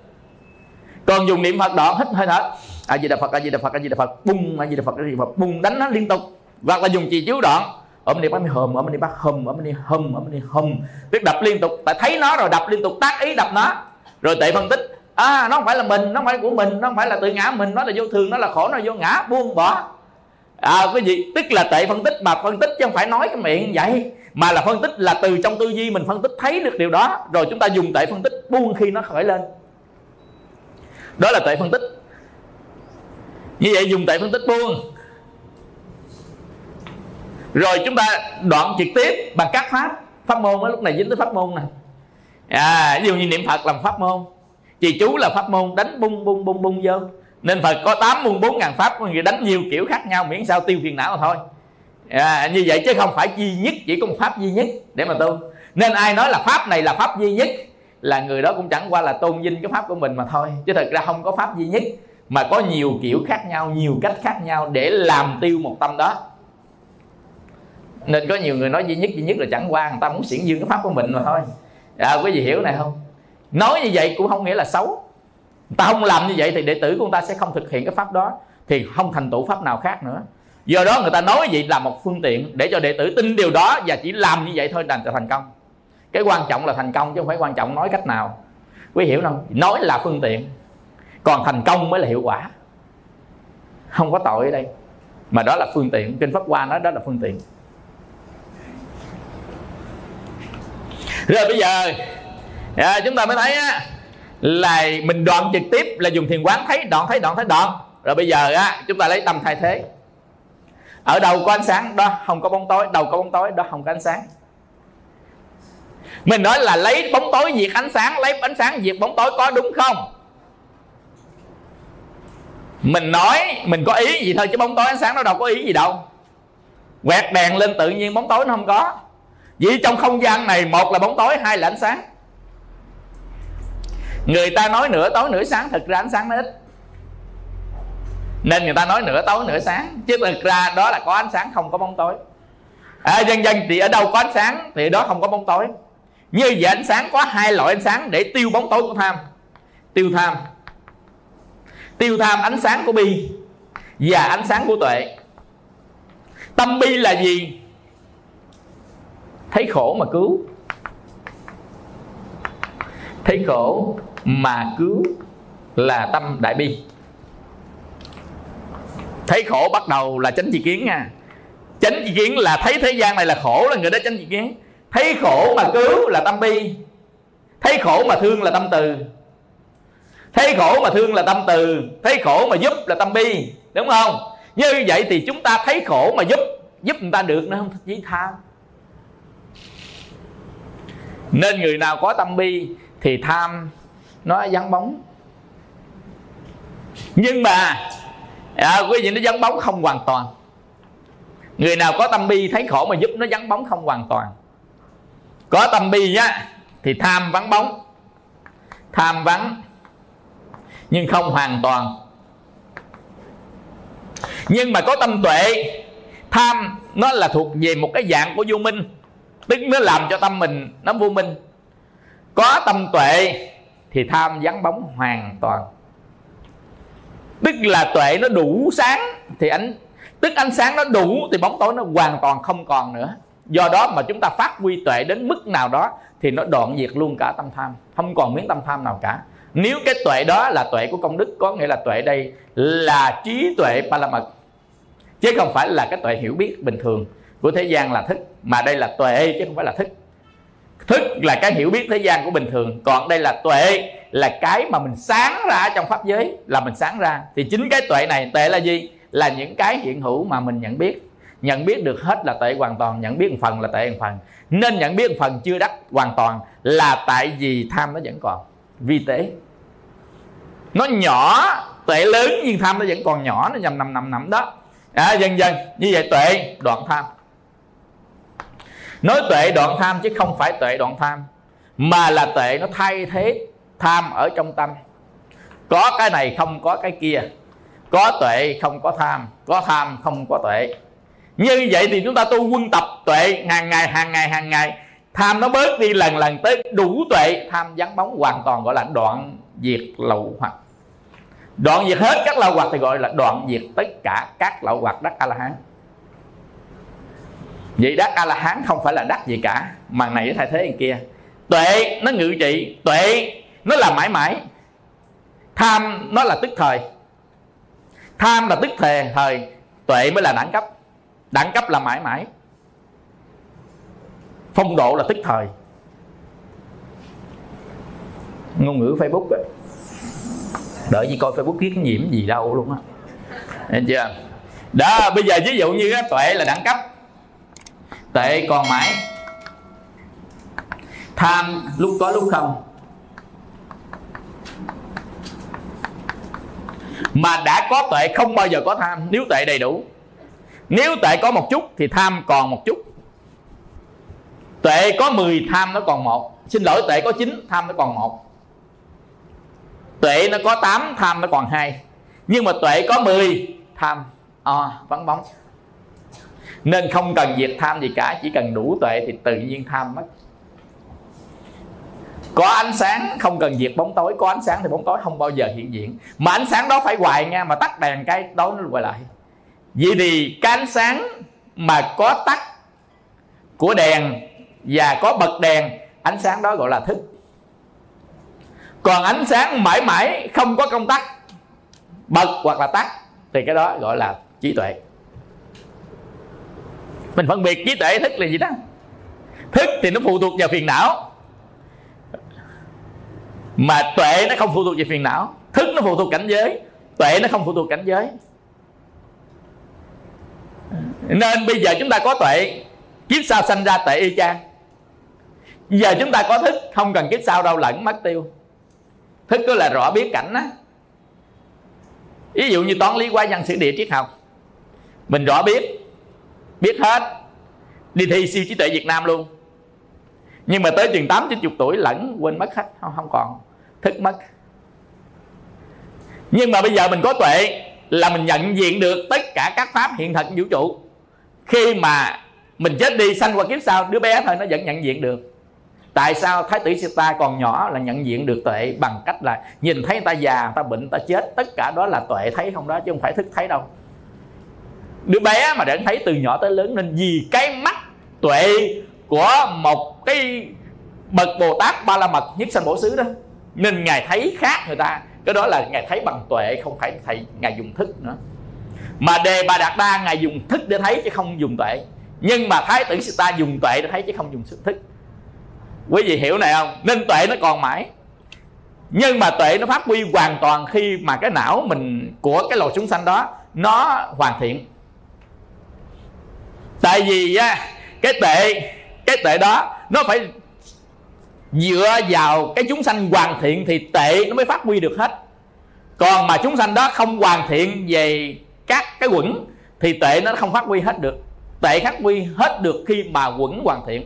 Còn dùng niệm phật đoạn, hít hơi thở a di đà phật, a di đà phật, a di đà phật, bung, a di đà phật, a di đà phật, bung, đánh nó liên tục. Hoặc là dùng trì chú đoạn ôm đi bắt mới hầm ôm đi bắt hầm ôm đi hầm ôm đi hầm biết đập liên tục tại thấy nó rồi, đập liên tục, tác ý đập nó. Rồi tệ phân tích à nó không phải là mình, nó không phải của mình, nó không phải là tự ngã mình, nó là vô thường, nó là khổ, nó là vô ngã, buông bỏ. À cái gì tức là tệ phân tích mà phân tích chứ không phải nói cái miệng vậy, mà là phân tích là từ trong tư duy mình phân tích thấy được điều đó. Rồi chúng ta dùng tệ phân tích buông khi nó khởi lên. Đó là tệ phân tích. Như vậy dùng tệ phân tích buông rồi chúng ta đoạn trực tiếp bằng các pháp. Pháp môn lúc này dính tới pháp môn nè. À, ví dụ như niệm phật làm pháp môn trì chú là pháp môn đánh bung bung bung bung vô. Nên phật có tám muôn bốn ngàn pháp người đánh nhiều kiểu khác nhau miễn sao tiêu phiền não mà thôi. À, như vậy chứ không phải duy nhất chỉ có một pháp duy nhất để mà tu. Nên ai nói là pháp này là pháp duy nhất là người đó cũng chẳng qua là tôn vinh cái pháp của mình mà thôi. Chứ thật ra không có pháp duy nhất mà có nhiều kiểu khác nhau nhiều cách khác nhau để làm tiêu một tâm đó nên có nhiều người nói duy nhất duy nhất là chẳng qua người ta muốn xiển dương cái pháp của mình mà thôi. À, quý vị hiểu này không? Nói như vậy cũng không nghĩa là xấu. Người ta không làm như vậy thì đệ tử của người ta sẽ không thực hiện cái pháp đó thì không thành tựu pháp nào khác nữa. Do đó người ta nói vậy là một phương tiện để cho đệ tử tin điều đó và chỉ làm như vậy thôi là thành công. Cái quan trọng là thành công chứ không phải quan trọng nói cách nào. Quý hiểu không? Nói là phương tiện còn thành công mới là hiệu quả. Không có tội ở đây. Mà đó là phương tiện. Kinh pháp hoa nói đó là phương tiện. Rồi bây giờ à, chúng ta mới thấy á, là mình đoạn trực tiếp là dùng thiền quán thấy đoạn thấy đoạn thấy đoạn. Rồi bây giờ á, chúng ta lấy tâm thay thế. Ở đầu có ánh sáng đó không có bóng tối đầu có bóng tối đó không có ánh sáng. Mình nói là lấy bóng tối diệt ánh sáng lấy ánh sáng diệt bóng tối có đúng không? Mình nói mình có ý gì thôi chứ bóng tối ánh sáng nó đâu có ý gì đâu. Quẹt đèn lên tự nhiên bóng tối nó không có vì trong không gian này một là bóng tối hai là ánh sáng. Người ta nói nửa tối nửa sáng thực ra ánh sáng nó ít. Nên người ta nói nửa tối nửa sáng chứ thực ra đó là có ánh sáng không có bóng tối. À, dân dân thì ở đâu có ánh sáng thì đó không có bóng tối. Như vậy ánh sáng có hai loại ánh sáng để tiêu bóng tối của tham. Tiêu tham. Tiêu tham ánh sáng của bi và ánh sáng của tuệ. Tâm bi là gì? Thấy khổ mà cứu. Thấy khổ mà cứu là tâm đại bi. Thấy khổ bắt đầu là chánh tri kiến nha. Chánh tri kiến là thấy thế gian này là khổ là người đó chánh tri kiến. Thấy khổ mà cứu là tâm bi. Thấy khổ mà thương là tâm từ. Thấy khổ mà thương là tâm từ. Thấy khổ mà giúp là tâm bi. Đúng không? Như vậy thì chúng ta thấy khổ mà giúp giúp người ta được nó không? Chỉ tham nên người nào có tâm bi thì tham nó vắng bóng. Nhưng mà à, quý vị nó vắng bóng không hoàn toàn. Người nào có tâm bi thấy khổ mà giúp nó vắng bóng không hoàn toàn. Có tâm bi nhá thì tham vắng bóng. Tham vắng nhưng không hoàn toàn. Nhưng mà có tâm tuệ tham nó là thuộc về một cái dạng của vô minh tức nó làm cho tâm mình nó vô minh. Có tâm tuệ thì tham vắng bóng hoàn toàn. Tức là tuệ nó đủ sáng thì ánh, tức ánh sáng nó đủ thì bóng tối nó hoàn toàn không còn nữa. Do đó mà chúng ta phát huy tuệ đến mức nào đó thì nó đoạn diệt luôn cả tâm tham. Không còn miếng tâm tham nào cả. Nếu cái tuệ đó là tuệ của công đức, có nghĩa là tuệ đây là trí tuệ ba la mật chứ không phải là cái tuệ hiểu biết bình thường của thế gian là thức mà đây là tuệ chứ không phải là thức. Thức là cái hiểu biết thế gian của bình thường còn đây là tuệ là cái mà mình sáng ra trong pháp giới là mình sáng ra. Thì chính cái tuệ này tuệ là gì? Là những cái hiện hữu mà mình nhận biết. Nhận biết được hết là tuệ hoàn toàn nhận biết một phần là tuệ một phần. Nên nhận biết một phần chưa đắc hoàn toàn là tại vì tham nó vẫn còn vi tế. Nó nhỏ tuệ lớn nhưng tham nó vẫn còn nhỏ nó nhầm nằm nằm nằm đó. À, dần dần như vậy tuệ đoạn tham nói tuệ đoạn tham chứ không phải tuệ đoạn tham. Mà là tuệ nó thay thế tham ở trong tâm. Có cái này không có cái kia. Có tuệ không có tham. Có tham không có tuệ. Như vậy thì chúng ta tu quân tập tuệ hàng ngày hàng ngày hàng ngày. Tham nó bớt đi lần lần tới đủ tuệ. Tham vắng bóng hoàn toàn gọi là đoạn diệt lậu hoặc. Đoạn diệt hết các lậu hoặc thì gọi là đoạn diệt tất cả các lậu hoặc đắc a la hán vậy đắc a la hán không phải là đắc gì cả mà này thay thế người kia. Tuệ nó ngự trị. Tuệ nó là mãi mãi. Tham nó là tức thời. Tham là tức thời thời. Tuệ mới là đẳng cấp. Đẳng cấp là mãi mãi. Phong độ là tức thời. Ngôn ngữ facebook ấy. đợi gì coi facebook viết nhiễm gì đâu luôn á. Chưa? Đó bây giờ ví dụ như á, tuệ là đẳng cấp tệ còn mãi. Tham lúc có lúc không. Mà đã có tệ không bao giờ có tham. Nếu tệ đầy đủ. Nếu tệ có một chút thì tham còn một chút. Tệ có 10 tham nó còn một. Xin lỗi tệ có 9 tham nó còn một. Tuệ nó có 8 tham nó còn hai. Nhưng mà tuệ có 10 tham à, vắng bóng nên không cần diệt tham gì cả, chỉ cần đủ tuệ thì tự nhiên tham mất. Có ánh sáng, không cần diệt bóng tối. Có ánh sáng thì bóng tối không bao giờ hiện diện. Mà ánh sáng đó phải hoài nha, mà tắt đèn cái đó nó quay lại. Vậy thì cái ánh sáng mà có tắt của đèn và có bật đèn, ánh sáng đó gọi là thức. Còn ánh sáng mãi mãi không có công tắc, bật hoặc là tắt, thì cái đó gọi là trí tuệ mình phân biệt trí tuệ thức là gì đó. Thức thì nó phụ thuộc vào phiền não. Mà tuệ nó không phụ thuộc vào phiền não. Thức nó phụ thuộc cảnh giới. Tuệ nó không phụ thuộc cảnh giới. Nên bây giờ chúng ta có tuệ, kiếp sau sanh ra tuệ y chang. Giờ chúng ta có thức, không cần kiếp sau đâu, lẫn mất tiêu. Thức cứ là rõ biết cảnh á. Ví dụ như toán lý quá văn sử địa triết học. Mình rõ biết biết hết. Đi thi siêu trí tuệ việt nam luôn. Nhưng mà tới chừng tám chín chục tuổi lẫn quên mất hết không, không còn. Thức mất. Nhưng mà bây giờ mình có tuệ là mình nhận diện được tất cả các pháp hiện thực vũ trụ. Khi mà mình chết đi sanh qua kiếp sau đứa bé thôi nó vẫn nhận diện được. Tại sao thái tử Sita còn nhỏ là nhận diện được tuệ bằng cách là nhìn thấy người ta già người ta bệnh người ta chết tất cả đó là tuệ thấy không đó chứ không phải thức thấy đâu đứa bé mà đã thấy từ nhỏ tới lớn nên vì cái mắt tuệ của một cái bậc bồ tát ba la mật nhất sanh bổ xứ đó, nên ngài thấy khác người ta. Cái đó là ngài thấy bằng tuệ, không phải thầy ngài dùng thức nữa. Mà đề bà đạt đa ngài dùng thức để thấy chứ không dùng tuệ. Nhưng mà thái tử ta dùng tuệ để thấy chứ không dùng thức. Quý vị hiểu này không? Nên tuệ nó còn mãi. Nhưng mà tuệ nó phát huy hoàn toàn khi mà cái não mình của cái lò chúng sanh đó, nó hoàn thiện tại vì á, cái tệ cái tệ đó nó phải dựa vào cái chúng sanh hoàn thiện thì tệ nó mới phát huy được hết. Còn mà chúng sanh đó không hoàn thiện về các cái quẩn thì tệ nó không phát huy hết được. Tệ phát huy hết được khi mà quẩn hoàn thiện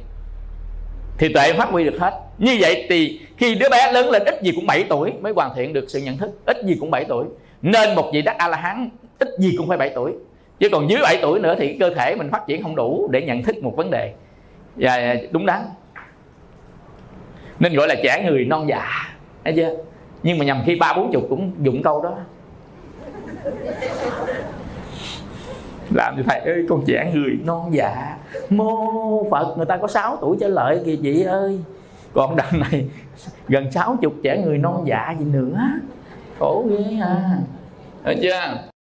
thì tệ phát huy được hết. Như vậy thì khi đứa bé lớn lên ít gì cũng 7 tuổi mới hoàn thiện được sự nhận thức ít gì cũng 7 tuổi. Nên một vị đắc a la hán ít gì cũng phải 7 tuổi chứ còn dưới 7 tuổi nữa thì cơ thể mình phát triển không đủ để nhận thức một vấn đề. Và đúng đắn. Nên gọi là trẻ người non dạ thấy chưa? Nhưng mà nhầm khi ba bốn chục cũng dụng câu đó. Làm gì thầy ơi, con trẻ người non dạ mô phật, người ta có 6 tuổi trở lại kìa chị ơi. Còn đằng này, gần sáu chục trẻ người non dạ gì nữa. Khổ ghê à. Thấy chưa?